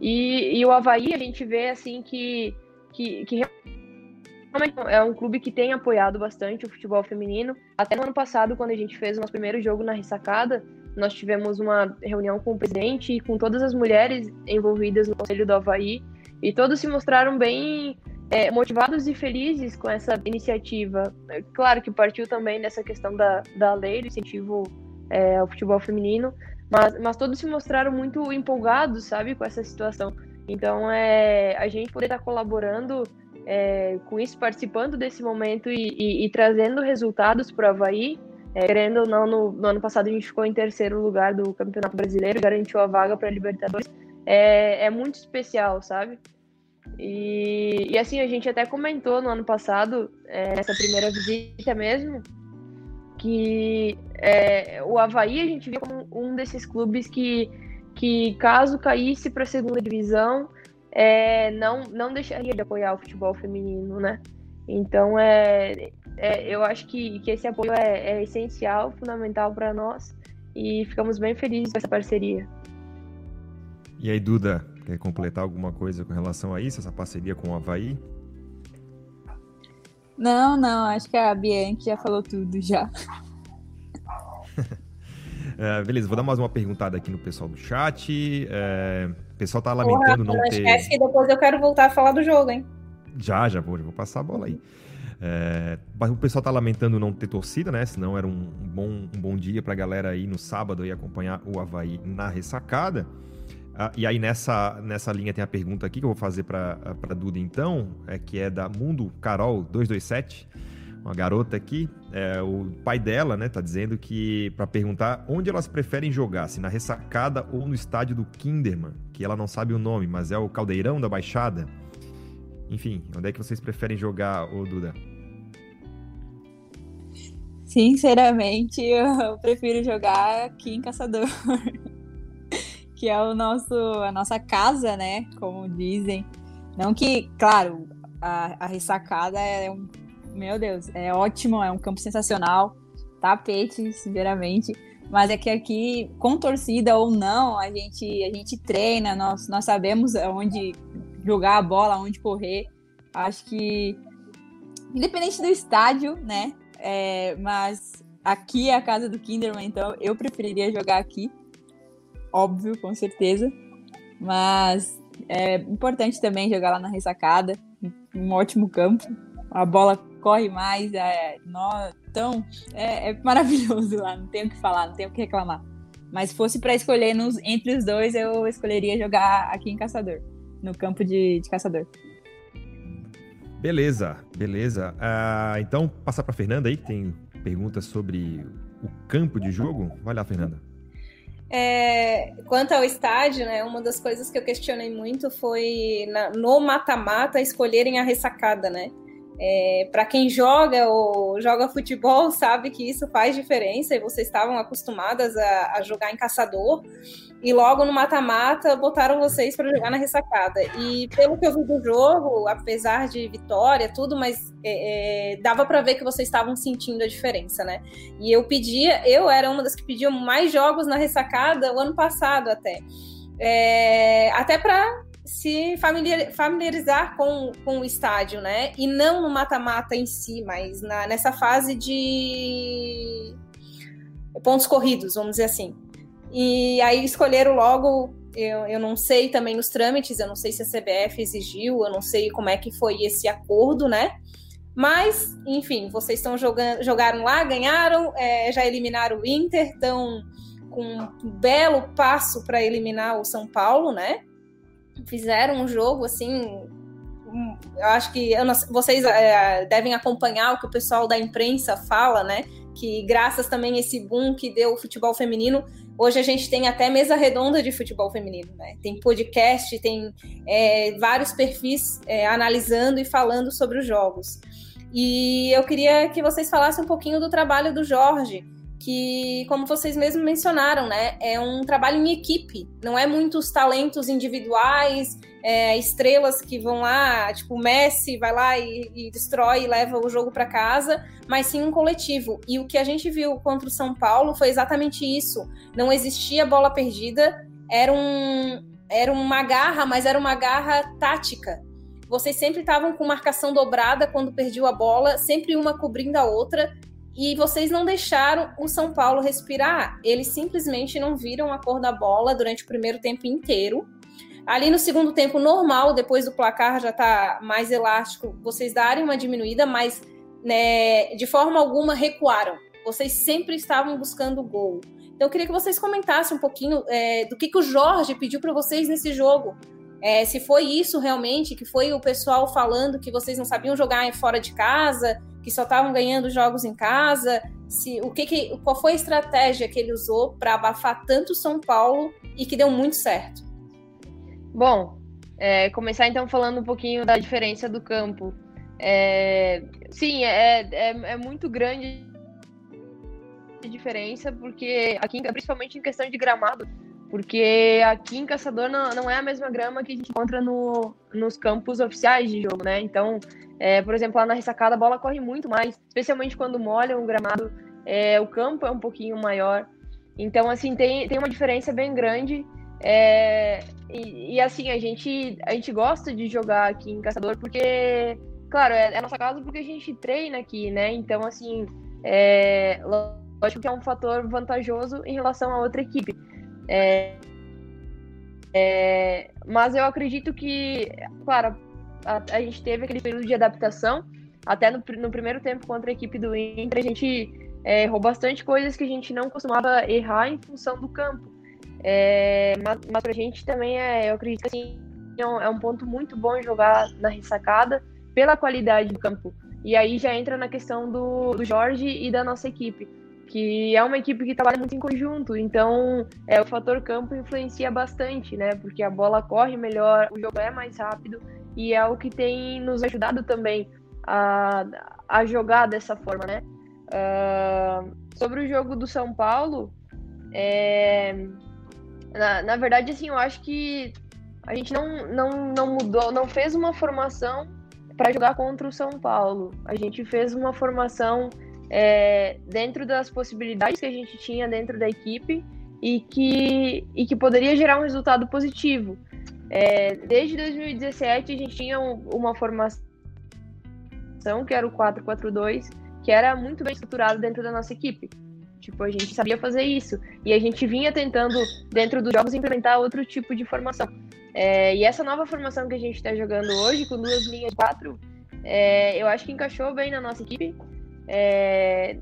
E, e o Havaí, a gente vê, assim, que, que, que realmente é um clube que tem apoiado bastante o futebol feminino. Até no ano passado, quando a gente fez o nosso primeiro jogo na ressacada, nós tivemos uma reunião com o presidente e com todas as mulheres envolvidas no Conselho do Havaí, e todos se mostraram bem é, motivados e felizes com essa iniciativa. É, claro que partiu também dessa questão da, da lei do incentivo é, ao futebol feminino, Mas, mas todos se mostraram muito empolgados, sabe, com essa situação. Então, é, a gente poder estar colaborando é, com isso, participando desse momento e, e, e trazendo resultados para o Havaí. É, querendo ou não, no, no, ano passado a gente ficou em terceiro lugar do Campeonato Brasileiro, garantiu a vaga para a Libertadores. É, é muito especial, sabe? E, e, assim, a gente até comentou no ano passado, é, nessa primeira visita mesmo, que é, o Havaí a gente viu como um desses clubes que, que caso caísse para a segunda divisão, é, não, não deixaria de apoiar o futebol feminino, né? Então, é, é eu acho que, que esse apoio é, é essencial, fundamental para nós e ficamos bem felizes com essa parceria.
E aí, Duda, quer completar alguma coisa com relação a isso, essa parceria com o Havaí?
Não, não, acho que a Bianchi já falou tudo já.
é, beleza, vou dar mais uma perguntada aqui no pessoal do chat. É, o pessoal tá lamentando Porra, não, não ter.
Esquece que depois eu quero voltar a falar do jogo, hein?
Já, já vou, já vou passar a bola aí. É, o pessoal tá lamentando não ter torcida, né? Senão era um bom, um bom dia pra galera aí no sábado e acompanhar o Havaí na ressacada. Ah, e aí nessa, nessa linha tem a pergunta aqui que eu vou fazer para Duda então, é, que é da Mundo Carol 227, uma garota aqui, é, o pai dela, né, tá dizendo que para perguntar onde elas preferem jogar, se na ressacada ou no estádio do Kinderman, que ela não sabe o nome, mas é o Caldeirão da Baixada. Enfim, onde é que vocês preferem jogar, ô Duda?
Sinceramente, eu prefiro jogar aqui em Caçador. Que é o nosso, a nossa casa, né? Como dizem. Não que, claro, a, a ressacada é um. Meu Deus, é ótimo, é um campo sensacional. Tapete, sinceramente. Mas é que aqui, com torcida ou não, a gente, a gente treina, nós, nós sabemos onde jogar a bola, onde correr. Acho que, independente do estádio, né? É, mas aqui é a casa do Kinderman, então eu preferiria jogar aqui óbvio, com certeza. Mas é importante também jogar lá na ressacada, um ótimo campo. A bola corre mais, é, nó, então é, é, maravilhoso lá, não tenho o que falar, não tenho o que reclamar. Mas se fosse para escolher nos, entre os dois, eu escolheria jogar aqui em Caçador, no campo de, de Caçador.
Beleza, beleza. Uh, então, passar para Fernanda aí, que tem perguntas sobre o campo de jogo. Vai lá, Fernanda.
É, quanto ao estádio, né, uma das coisas que eu questionei muito foi na, no mata-mata escolherem a ressacada, né? É, para quem joga ou joga futebol sabe que isso faz diferença e vocês estavam acostumadas a, a jogar em caçador e logo no mata-mata botaram vocês para jogar na ressacada. E pelo que eu vi do jogo, apesar de vitória, tudo, mas é, é, dava para ver que vocês estavam sentindo a diferença, né? E eu pedia, eu era uma das que pediam mais jogos na ressacada o ano passado até. É, até para se familiarizar com, com o estádio, né? E não no mata-mata em si, mas na, nessa fase de pontos corridos, vamos dizer assim. E aí escolheram logo, eu, eu não sei também os trâmites, eu não sei se a CBF exigiu, eu não sei como é que foi esse acordo, né? Mas, enfim, vocês estão jogando, jogaram lá, ganharam, é, já eliminaram o Inter, estão com um belo passo para eliminar o São Paulo, né? Fizeram um jogo assim. Eu acho que não, vocês é, devem acompanhar o que o pessoal da imprensa fala, né? Que graças também a esse boom que deu o futebol feminino, Hoje a gente tem até mesa redonda de futebol feminino, né? Tem podcast, tem é, vários perfis é, analisando e falando sobre os jogos. E eu queria que vocês falassem um pouquinho do trabalho do Jorge, que, como vocês mesmos mencionaram, né, é um trabalho em equipe, não é muitos talentos individuais, é, estrelas que vão lá, tipo, o Messi vai lá e, e destrói e leva o jogo para casa, mas sim um coletivo. E o que a gente viu contra o São Paulo foi exatamente isso. Não existia bola perdida, era, um, era uma garra, mas era uma garra tática. Vocês sempre estavam com marcação dobrada quando perdiam a bola, sempre uma cobrindo a outra, e vocês não deixaram o São Paulo respirar. Eles simplesmente não viram a cor da bola durante o primeiro tempo inteiro. Ali no segundo tempo normal, depois do placar já tá mais elástico, vocês darem uma diminuída, mas né, de forma alguma recuaram. Vocês sempre estavam buscando o gol. Então eu queria que vocês comentassem um pouquinho é, do que, que o Jorge pediu para vocês nesse jogo. É, se foi isso realmente, que foi o pessoal falando que vocês não sabiam jogar fora de casa, que só estavam ganhando jogos em casa, se o que, que qual foi a estratégia que ele usou para abafar tanto São Paulo e que deu muito certo.
Bom, é, começar então falando um pouquinho da diferença do campo. É, sim, é, é, é, muito grande a diferença, porque aqui, principalmente em questão de gramado, porque aqui em Caçador não, não é a mesma grama que a gente encontra no, nos campos oficiais de jogo, né? Então, é, por exemplo, lá na ressacada a bola corre muito mais, especialmente quando molha um gramado, é, o campo é um pouquinho maior. Então, assim, tem, tem uma diferença bem grande. É, e, e, assim, a gente, a gente gosta de jogar aqui em Caçador porque, claro, é, é a nossa casa porque a gente treina aqui, né? Então, assim, é, lógico que é um fator vantajoso em relação a outra equipe. É, é, mas eu acredito que, claro, a, a, gente teve aquele período de adaptação. Até no, no primeiro tempo contra a equipe do Inter, a gente é, errou bastante coisas que a gente não costumava errar em função do campo. É, mas, mas pra gente também é, eu acredito que assim, é um, é um ponto muito bom jogar na ressacada pela qualidade do campo. E aí já entra na questão do, do Jorge e da nossa equipe, que é uma equipe que trabalha muito em conjunto, então é, o fator campo influencia bastante, né? Porque a bola corre melhor, o jogo é mais rápido e é o que tem nos ajudado também a, a jogar dessa forma, né? Uh, sobre o jogo do São Paulo, é, na, na verdade, assim, eu acho que a gente não, não, não mudou, não fez uma formação para jogar contra o São Paulo. A gente fez uma formação é, dentro das possibilidades que a gente tinha dentro da equipe e que, e que poderia gerar um resultado positivo. É, desde 2017 a gente tinha um, uma formação que era o 4-4-2, que era muito bem estruturado dentro da nossa equipe. Tipo, a gente sabia fazer isso. E a gente vinha tentando, dentro dos jogos, implementar outro tipo de formação. É, e essa nova formação que a gente está jogando hoje, com duas linhas quatro, é, eu acho que encaixou bem na nossa equipe. É,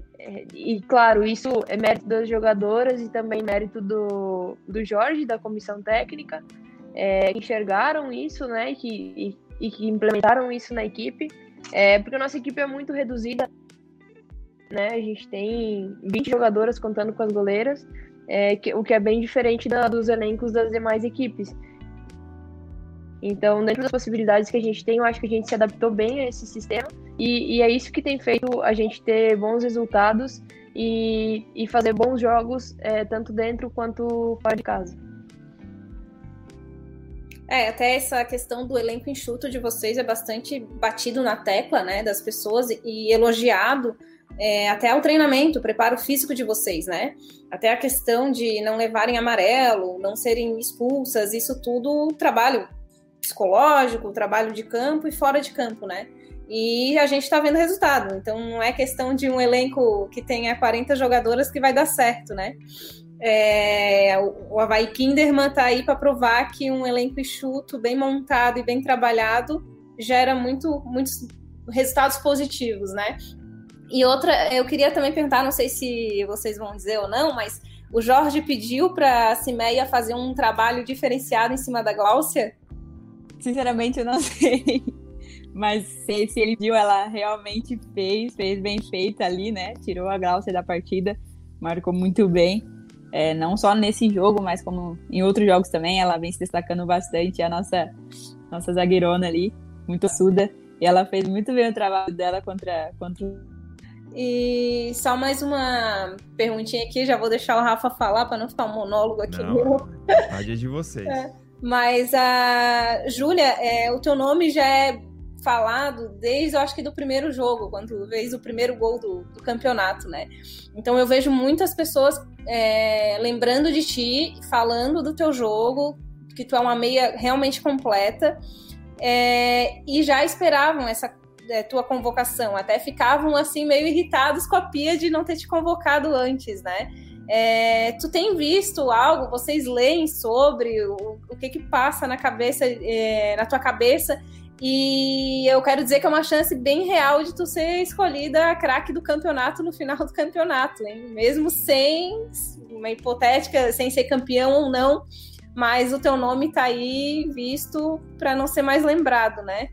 e claro, isso é mérito das jogadoras e também mérito do, do Jorge, da comissão técnica, é, que enxergaram isso, né, que, e, e que implementaram isso na equipe, é, porque a nossa equipe é muito reduzida, né, a gente tem 20 jogadoras contando com as goleiras, é, que, o que é bem diferente da, dos elencos das demais equipes. Então, dentro das possibilidades que a gente tem, eu acho que a gente se adaptou bem a esse sistema e, e é isso que tem feito a gente ter bons resultados e, e fazer bons jogos, é, tanto dentro quanto fora de casa.
É, até essa questão do elenco enxuto de vocês é bastante batido na tecla, né, das pessoas e elogiado é, até o treinamento, o preparo físico de vocês, né? Até a questão de não levarem amarelo, não serem expulsas, isso tudo trabalho psicológico, trabalho de campo e fora de campo, né? E a gente está vendo resultado. Então não é questão de um elenco que tenha 40 jogadoras que vai dar certo, né? É, o Havaí Kinderman está aí para provar que um elenco enxuto, bem montado e bem trabalhado gera muito, muitos resultados positivos, né? E outra, eu queria também perguntar, não sei se vocês vão dizer ou não, mas o Jorge pediu para a Cimeia fazer um trabalho diferenciado em cima da Gláucia
Sinceramente, eu não sei. Mas se, se ele viu, ela realmente fez, fez bem feito ali, né? Tirou a Glaucia da partida, marcou muito bem. É, não só nesse jogo, mas como em outros jogos também, ela vem se destacando bastante. A nossa, nossa zagueirona ali, muito suda. E ela fez muito bem o trabalho dela contra, contra
e só mais uma perguntinha aqui, já vou deixar o Rafa falar para não ficar um monólogo aqui. Não,
a é de vocês. É.
Mas a Júlia, é, o teu nome já é falado desde, eu acho que do primeiro jogo, quando fez o primeiro gol do, do campeonato, né? Então eu vejo muitas pessoas é, lembrando de ti, falando do teu jogo, que tu é uma meia realmente completa, é, e já esperavam essa é, tua convocação, até ficavam assim meio irritados com a Pia de não ter te convocado antes, né? É, tu tem visto algo? Vocês leem sobre o, o que que passa na cabeça, é, na tua cabeça E eu quero dizer que é uma chance bem real de tu ser escolhida a craque do campeonato no final do campeonato, hein? Mesmo sem uma hipotética, sem ser campeão ou não, mas o teu nome tá aí visto para não ser mais lembrado, né?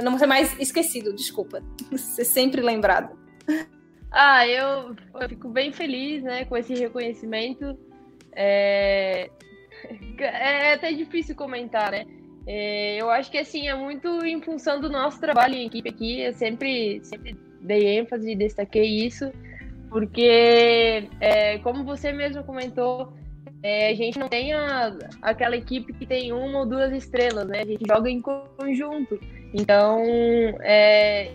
Não ser mais esquecido, desculpa. Ser sempre lembrado.
Ah, eu, eu fico bem feliz, né, com esse reconhecimento. É, é até difícil comentar, né? É, eu acho que assim é muito em função do nosso trabalho em equipe aqui. Eu sempre, sempre dei ênfase e destaquei isso, porque é, como você mesmo comentou, é, a gente não tem a, aquela equipe que tem uma ou duas estrelas, né? A gente joga em conjunto. Então, é,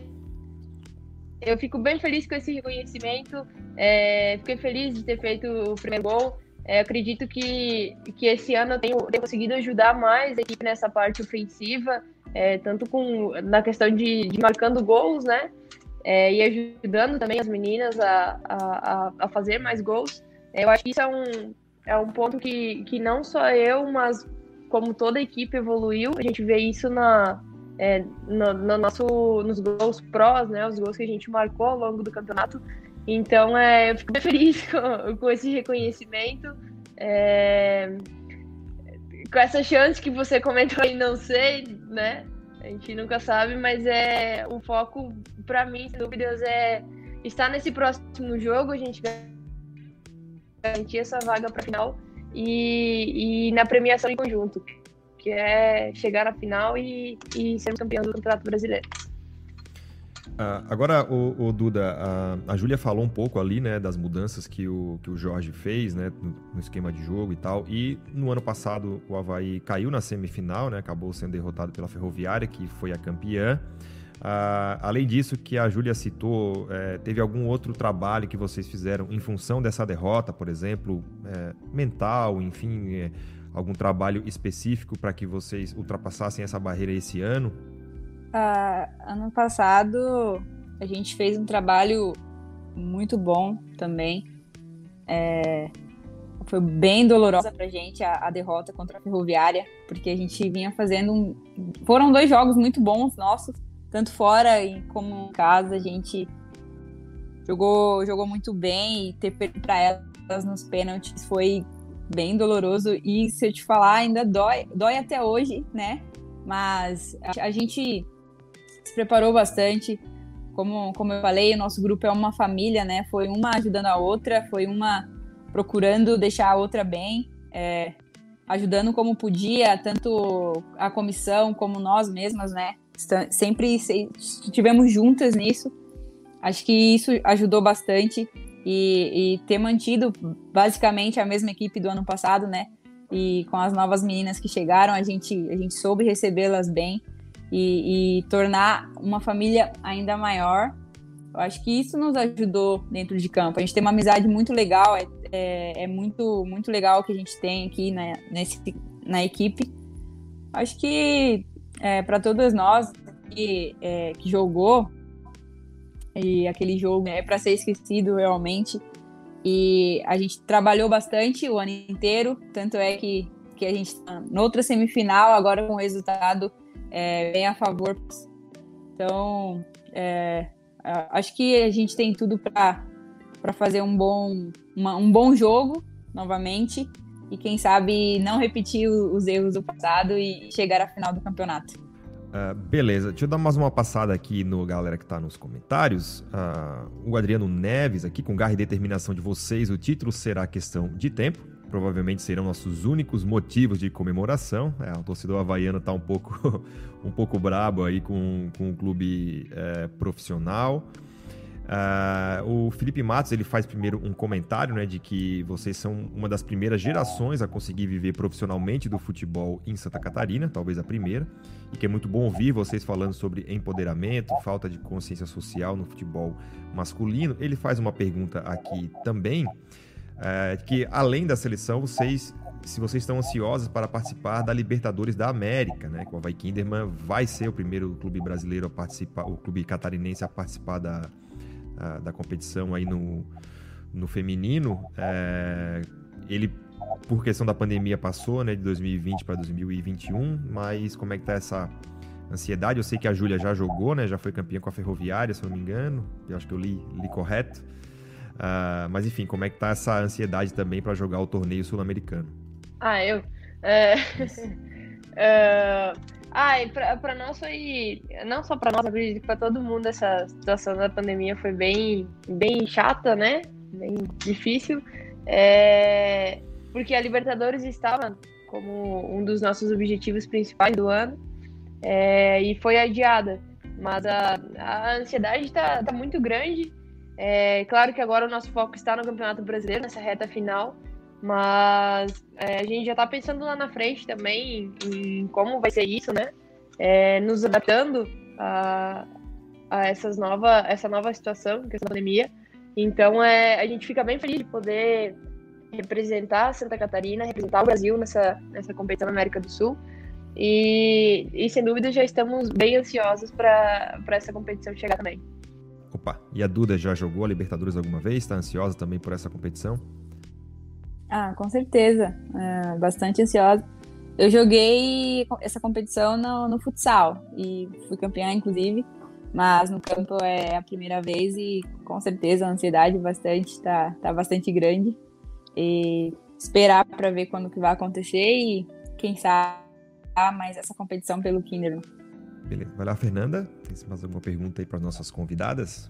eu fico bem feliz com esse reconhecimento. É, fiquei feliz de ter feito o primeiro gol. É, acredito que, que esse ano eu tenho, tenho, conseguido ajudar mais a equipe nessa parte ofensiva, é, tanto com, na questão de, de marcando gols, né? É, e ajudando também as meninas a, a, a fazer mais gols. É, eu acho que isso é um, é um ponto que, que não só eu, mas como toda a equipe evoluiu. A gente vê isso na, é, no, no, nosso, nos gols prós, né? Os gols que a gente marcou ao longo do campeonato. Então, é, eu fico bem feliz com, com esse reconhecimento. É, com essa chance que você comentou aí, não sei, né? A gente nunca sabe, mas é o foco para mim, sem dúvidas, é estar nesse próximo jogo, a gente garantir essa vaga para final e, e na premiação em conjunto, que é chegar na final e, e campeões do Campeonato Brasileiro.
Uh, agora, o, o Duda, a, a Júlia falou um pouco ali, né, das mudanças que o, que o Jorge fez, né, no, no, esquema de jogo e tal. E no ano passado o Havaí caiu na semifinal, né, acabou sendo derrotado pela Ferroviária, que foi a campeã. Uh, além disso, que a Júlia citou, é, teve algum outro trabalho que vocês fizeram em função dessa derrota, por exemplo, é, mental, enfim, é, algum trabalho específico para que vocês ultrapassassem essa barreira esse ano?
Uh, ano passado a gente fez um trabalho muito bom também. É, foi bem dolorosa pra gente a, a, derrota contra a Ferroviária, porque a gente vinha fazendo um. Foram dois jogos muito bons nossos, tanto fora e como em casa. A gente jogou, jogou muito bem e ter pra elas nos pênaltis foi bem doloroso. E se eu te falar, ainda dói, dói até hoje, né? Mas a, gente se preparou bastante. Como, como eu falei, o nosso grupo é uma família, né? Foi uma ajudando a outra, foi uma procurando deixar a outra bem, é, ajudando como podia, tanto a comissão como nós mesmas, né? Sempre estivemos juntas nisso. Acho que isso ajudou bastante e, e, ter mantido basicamente a mesma equipe do ano passado, né? E com as novas meninas que chegaram, a gente, a gente soube recebê-las bem e, e tornar uma família ainda maior. Eu acho que isso nos ajudou dentro de campo. A gente tem uma amizade muito legal, é, é, é muito, muito legal que a gente tem aqui na, nesse, na equipe. Acho que é, para todas nós que, é, que jogou, e aquele jogo é para ser esquecido realmente. E a gente trabalhou bastante o ano inteiro, tanto é que, que a gente está noutra semifinal, agora com o resultado é, bem a favor. Então, é, acho que a gente tem tudo para fazer um bom, uma, um bom jogo novamente e quem sabe não repetir os erros do passado e chegar à final do campeonato.
Uh, beleza, deixa eu dar mais uma passada aqui no galera que tá nos comentários. Uh, o Adriano Neves aqui, com garra e determinação de vocês, o título será questão de tempo provavelmente serão nossos únicos motivos de comemoração. É, o torcedor havaiano está um pouco, um pouco brabo aí com, com o clube é, profissional. Uh, o Felipe Matos ele faz primeiro um comentário né, de que vocês são uma das primeiras gerações a conseguir viver profissionalmente do futebol em Santa Catarina, talvez a primeira, e que é muito bom ouvir vocês falando sobre empoderamento, falta de consciência social no futebol masculino. Ele faz uma pergunta aqui também é, que além da seleção, vocês, se vocês estão ansiosos para participar da Libertadores da América, né? Que o Havaí Kinderman vai ser o primeiro clube brasileiro a participar, o clube catarinense a participar da, a, da competição aí no, no feminino. É, ele, por questão da pandemia, passou, né? De 2020 para 2021, mas como é que tá essa ansiedade? Eu sei que a Júlia já jogou, né? Já foi campeã com a Ferroviária, se eu não me engano. Eu acho que eu li, li correto. Uh, mas enfim, como é que tá essa ansiedade também para jogar o torneio sul-americano?
Ah, eu. É... uh... Ah, para nós foi. Não só para nós, acredito que para todo mundo essa situação da pandemia foi bem, bem chata, né? Bem difícil. É... Porque a Libertadores estava como um dos nossos objetivos principais do ano é... e foi adiada. Mas a, a ansiedade está tá muito grande. É claro que agora o nosso foco está no Campeonato Brasileiro, nessa reta final. Mas é, a gente já está pensando lá na frente também em, em como vai ser isso, né? É, nos adaptando a, a essas nova, essa nova situação, que é a pandemia. Então é, a gente fica bem feliz de poder representar Santa Catarina, representar o Brasil nessa, nessa competição na América do Sul. E, e sem dúvida já estamos bem ansiosos para essa competição chegar também.
Opa, e a Duda já jogou a Libertadores alguma vez? Está ansiosa também por essa competição?
Ah, com certeza. É, bastante ansiosa. Eu joguei essa competição no, no, futsal e fui campeã, inclusive, mas no campo é a primeira vez e com certeza a ansiedade bastante tá, tá bastante grande. E esperar para ver quando que vai acontecer e quem sabe mais essa competição pelo Kinderman.
Beleza. Vai lá, Fernanda. Tem mais alguma pergunta aí para nossas convidadas?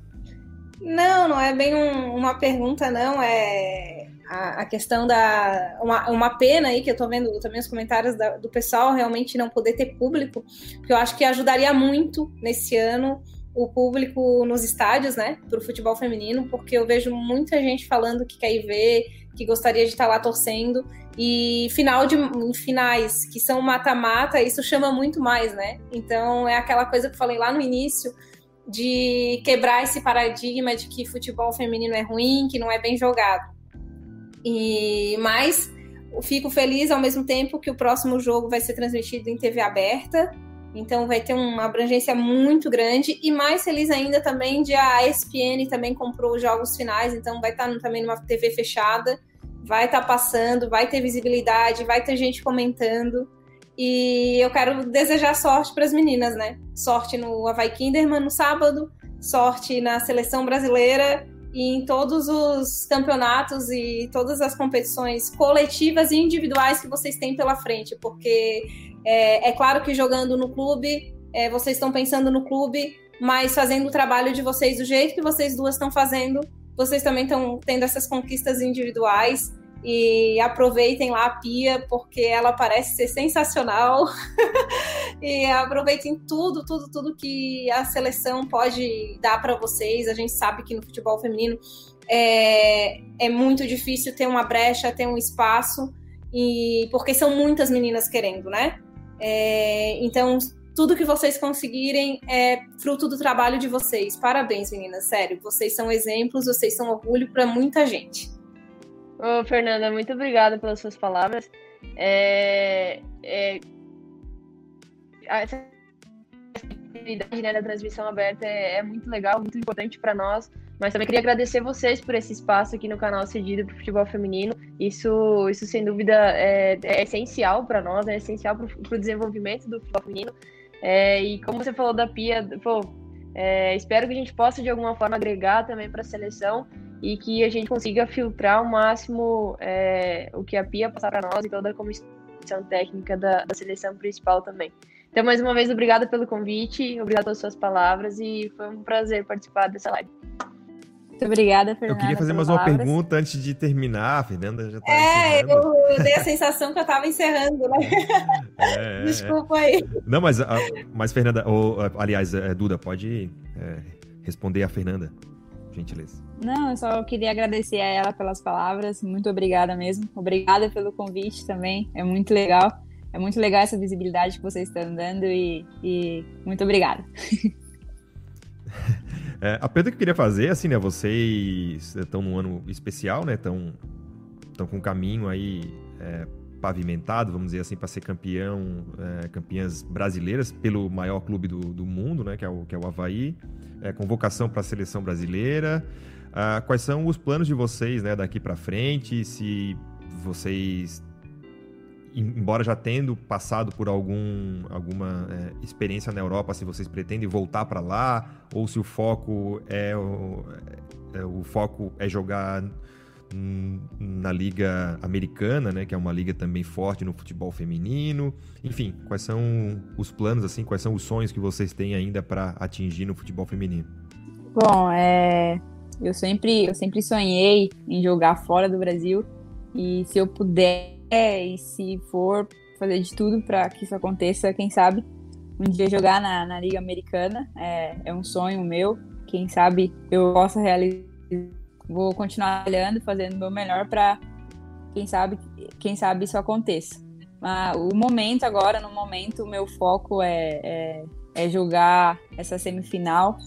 Não, não é bem um, uma pergunta, não. É a, a questão da. Uma, uma pena aí que eu tô vendo também os comentários da, do pessoal realmente não poder ter público, porque eu acho que ajudaria muito nesse ano o público nos estádios, né, para o futebol feminino, porque eu vejo muita gente falando que quer ir ver, que gostaria de estar lá torcendo, e final de finais que são mata-mata, isso chama muito mais, né? Então é aquela coisa que eu falei lá no início de quebrar esse paradigma de que futebol feminino é ruim, que não é bem jogado. E mas fico feliz ao mesmo tempo que o próximo jogo vai ser transmitido em TV aberta, então vai ter uma abrangência muito grande e mais feliz ainda também de a ESPN também comprou os jogos finais, então vai estar também numa TV fechada, vai estar passando, vai ter visibilidade, vai ter gente comentando. E eu quero desejar sorte para as meninas, né? Sorte no Havaí Kinderman no sábado, sorte na seleção brasileira e em todos os campeonatos e todas as competições coletivas e individuais que vocês têm pela frente, porque é, é claro que jogando no clube, é, vocês estão pensando no clube, mas fazendo o trabalho de vocês do jeito que vocês duas estão fazendo, vocês também estão tendo essas conquistas individuais e aproveitem lá a Pia, porque ela parece ser sensacional. e aproveitem tudo, tudo, tudo que a seleção pode dar para vocês. A gente sabe que no futebol feminino é, é muito difícil ter uma brecha, ter um espaço, e porque são muitas meninas querendo, né? É, então, tudo que vocês conseguirem é fruto do trabalho de vocês. Parabéns, meninas, sério. Vocês são exemplos, vocês são orgulho para muita gente.
Ô, Fernanda, muito obrigada pelas suas palavras. É, é, essa atividade né, da transmissão aberta é, é, muito legal, muito importante para nós. Mas também queria agradecer vocês por esse espaço aqui no canal Cedido para o Futebol Feminino. Isso, isso sem dúvida, é, é essencial para nós, é essencial para o desenvolvimento do futebol feminino. É, e como você falou da Pia, pô, é, espero que a gente possa de alguma forma agregar também para a seleção e que a gente consiga filtrar ao máximo é, o que a Pia passar para nós e toda a comissão técnica da, da, seleção principal também. Então, mais uma vez, obrigada pelo convite, obrigada pelas suas palavras e foi um prazer participar dessa live.
Muito obrigada, Fernanda.
Eu queria fazer mais uma pergunta antes de terminar. A Fernanda já está
É, eu, eu, dei a sensação que eu estava encerrando, né? É, Desculpa aí.
Não, mas, mas Fernanda, ou, aliás, é, Duda, pode é, responder a Fernanda gentileza.
Não, eu só queria agradecer a ela pelas palavras. Muito obrigada mesmo. Obrigada pelo convite também. É muito legal. É muito legal essa visibilidade que vocês estão dando e, e muito obrigada.
É, a pergunta que eu queria fazer, assim, né? Vocês estão num ano especial, né? Estão, estão com um caminho aí é, pavimentado, vamos dizer assim, para ser campeão, é, campeãs brasileiras pelo maior clube do, do mundo, né? Que é o, que é o Havaí é, convocação para a seleção brasileira. Ah, quais são os planos de vocês né, daqui para frente? Se vocês embora já tendo passado por algum, alguma é, experiência na Europa, se vocês pretendem voltar para lá, ou se o foco é o, é, o foco é jogar na liga americana, né, que é uma liga também forte no futebol feminino. Enfim, quais são os planos assim, quais são os sonhos que vocês têm ainda para atingir no futebol feminino?
Bom, é, eu sempre eu sempre sonhei em jogar fora do Brasil e se eu puder e se for fazer de tudo para que isso aconteça, quem sabe um dia jogar na, na liga americana é, é um sonho meu. Quem sabe eu possa realizar vou continuar trabalhando, fazendo o meu melhor para quem sabe, quem sabe isso aconteça. Mas o momento agora, no momento, o meu foco é, é, é jogar essa semifinal.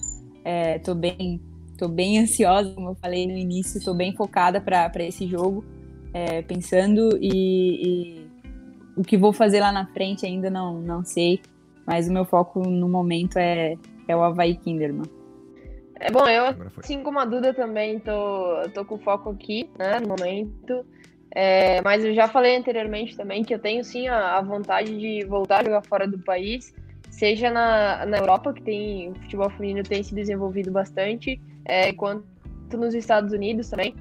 É, tô bem, tô bem ansiosa, como eu falei no início, tô bem focada para esse jogo, é, pensando e, e, o que vou fazer lá na frente ainda não, não sei, mas o meu foco no momento é, é o Havaí Kinderman.
É bom, eu, assim como a Duda também, tô, tô com foco aqui, né, no momento. É, mas eu já falei anteriormente também que eu tenho sim a, a, vontade de voltar a jogar fora do país, seja na, na Europa, que tem o futebol feminino tem se desenvolvido bastante, é, quanto nos Estados Unidos também.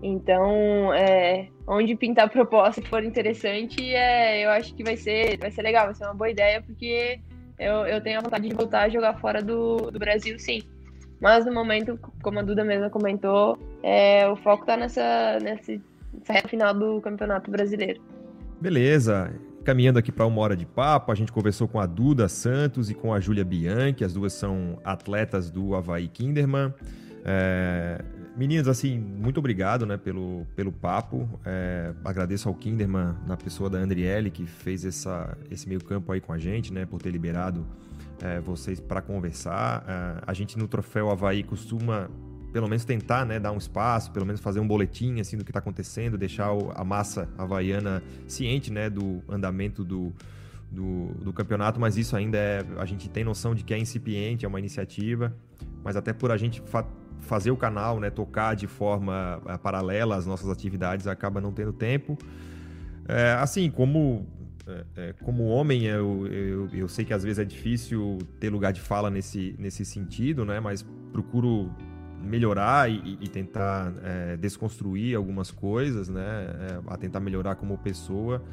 Então, é, onde pintar proposta que for interessante, é, eu acho que vai ser, vai ser legal, vai ser uma boa ideia, porque eu, eu tenho a vontade de voltar a jogar fora do, do Brasil, sim. Mas no momento, como a Duda mesma comentou, é, o foco está nessa, nessa, reta final do Campeonato Brasileiro.
Beleza. Caminhando aqui para uma hora de papo, a gente conversou com a Duda Santos e com a Júlia Bianchi, as duas são atletas do Havaí Kinderman. É, meninas, assim, muito obrigado né, pelo, pelo papo. É, agradeço ao Kinderman, na pessoa da Andriele, que fez essa, esse meio campo aí com a gente, né, por ter liberado é, vocês para conversar. É, a gente no Troféu Havaí costuma, pelo menos, tentar né, dar um espaço, pelo menos fazer um boletim assim, do que está acontecendo, deixar a massa havaiana ciente né, do andamento do, do, do, campeonato, mas isso ainda é. A gente tem noção de que é incipiente, é uma iniciativa, mas até por a gente fa fazer o canal, né, tocar de forma é, paralela às nossas atividades, acaba não tendo tempo. É, assim, como é, é, como homem, eu, eu, eu, sei que às vezes é difícil ter lugar de fala nesse, nesse sentido, né? Mas procuro melhorar e, e tentar é, desconstruir algumas coisas, né? É, a tentar melhorar como pessoa.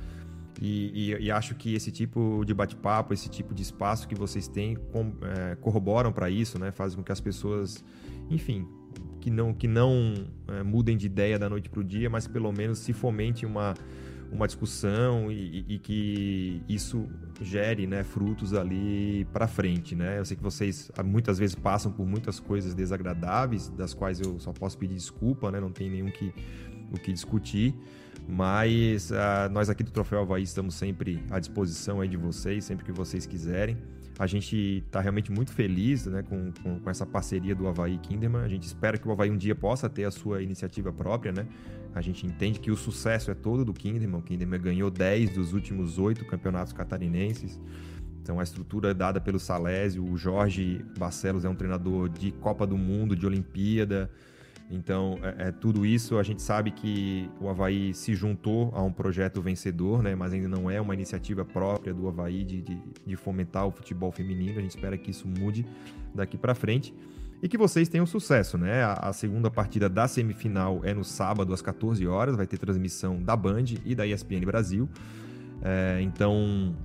E, e, e acho que esse tipo de bate-papo, esse tipo de espaço que vocês têm com, é, corroboram para isso, né? Fazem com que as pessoas, enfim, que não, que não é, mudem de ideia da noite para o dia, mas pelo menos se fomente uma uma discussão e, e, que isso gere né, frutos ali para frente. Né? Eu sei que vocês ah, muitas vezes passam por muitas coisas desagradáveis, das quais eu só posso pedir desculpa, né? não tem nenhum que, o que discutir. Mas uh, nós aqui do Troféu Havaí estamos sempre à disposição aí de vocês, sempre que vocês quiserem. A gente está realmente muito feliz né, com, com, com, essa parceria do Havaí Kinderman. A gente espera que o Havaí um dia possa ter a sua iniciativa própria. Né? A gente entende que o sucesso é todo do Kinderman. O Kinderman ganhou 10 dos últimos 8 campeonatos catarinenses. Então, a estrutura dada pelo Salésio, o Jorge Barcelos é um treinador de Copa do Mundo, de Olimpíada. Então, é, é, tudo isso a gente sabe que o Havaí se juntou a um projeto vencedor, né? mas ainda não é uma iniciativa própria do Havaí de, de, de fomentar o futebol feminino. A gente espera que isso mude daqui para frente e que vocês tenham sucesso, né? A, a, segunda partida da semifinal é no sábado às 14 horas, vai ter transmissão da Band e da ESPN Brasil. É, então,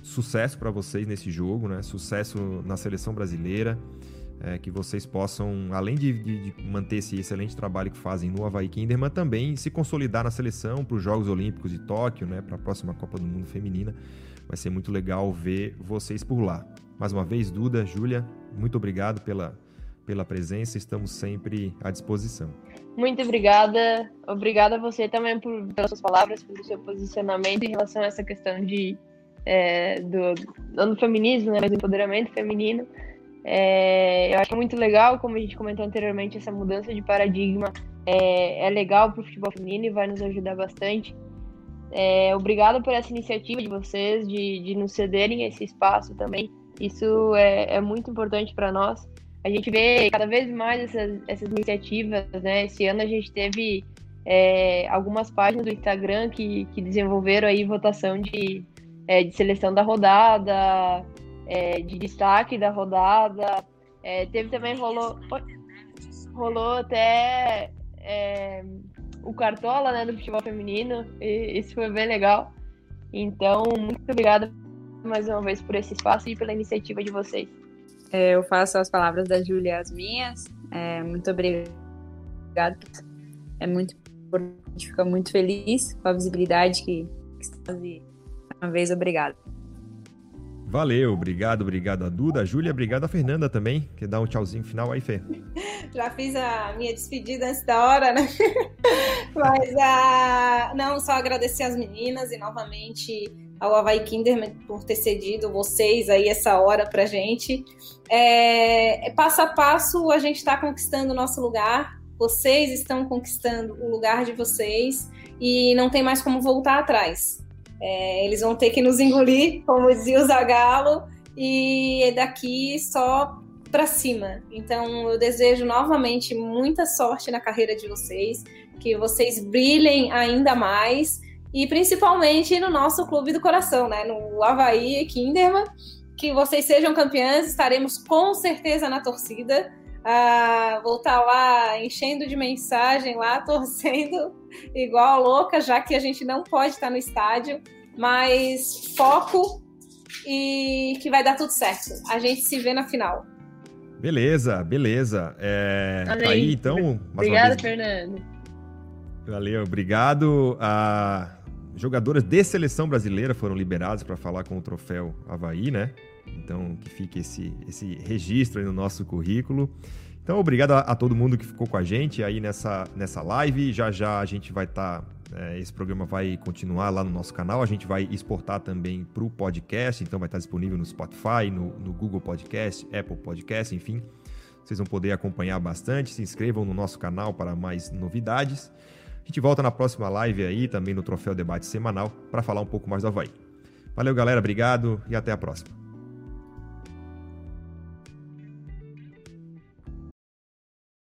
sucesso para vocês nesse jogo, né? Sucesso na seleção brasileira é, que vocês possam, além de, de, de, manter esse excelente trabalho que fazem no Havaí Kinderman, também se consolidar na seleção para os Jogos Olímpicos de Tóquio, né, para a próxima Copa do Mundo Feminina. Vai ser muito legal ver vocês por lá. Mais uma vez, Duda, Júlia, muito obrigado pela, pela presença, estamos sempre à disposição.
Muito obrigada. Obrigada a você também por, pelas suas palavras, pelo seu posicionamento em relação a essa questão de, é, do, do feminismo, né, do empoderamento feminino. É, eu acho muito legal, como a gente comentou anteriormente, essa mudança de paradigma é, é legal para o futebol feminino e vai nos ajudar bastante. É, obrigado por essa iniciativa de vocês, de, de nos cederem esse espaço também. Isso é, é muito importante para nós. A gente vê cada vez mais essas, essas iniciativas, né? Esse ano a gente teve é, algumas páginas do Instagram que, que desenvolveram aí votação de, é, de seleção da rodada, é, de destaque da rodada. É, teve também, rolou, rolou até é, o Cartola, né, do futebol feminino, e isso foi bem legal. Então, muito obrigada mais uma vez por esse espaço e pela iniciativa de vocês.
É, eu faço as palavras da Júlia as minhas. É, muito obrigada. É muito importante, fica muito feliz com a visibilidade que, que estamos e uma vez obrigada.
Valeu, obrigado, obrigado a Duda, a Júlia, obrigado a Fernanda também. Quer dar um tchauzinho final aí, Fê?
Já fiz a minha despedida antes da hora, né? Mas uh, não, só agradecer as meninas e novamente ao Havaí Kinderman por ter cedido vocês aí essa hora pra gente. É, é passo a passo a gente está conquistando o nosso lugar, vocês estão conquistando o lugar de vocês e não tem mais como voltar atrás. É, eles vão ter que nos engolir, como dizia o Zagalo, e é daqui só para cima. Então eu desejo novamente muita sorte na carreira de vocês, que vocês brilhem ainda mais e principalmente no nosso clube do coração, né? No Havaí e Kinderman, que vocês sejam campeãs, estaremos com certeza na torcida. Ah, vou estar lá enchendo de mensagem lá, torcendo igual louca, já que a gente não pode estar no estádio, mas foco e que vai dar tudo certo. A gente se vê na final.
Beleza, beleza. É, tá aí, então.
Obrigada, Fernando.
Valeu, obrigado. A jogadoras de seleção brasileira foram liberadas para falar com o troféu Havaí, né? Então, que fique esse, esse registro aí no nosso currículo. Então, obrigado a, a, todo mundo que ficou com a gente aí nessa, nessa live. Já já a gente vai estar. Tá, é, esse programa vai continuar lá no nosso canal. A gente vai exportar também para o podcast, então vai estar disponível no Spotify, no, no Google Podcast, Apple Podcast, enfim. Vocês vão poder acompanhar bastante. Se inscrevam no nosso canal para mais novidades. A gente volta na próxima live aí, também no Troféu Debate Semanal, para falar um pouco mais do Havaí. Valeu, galera. Obrigado e até a próxima.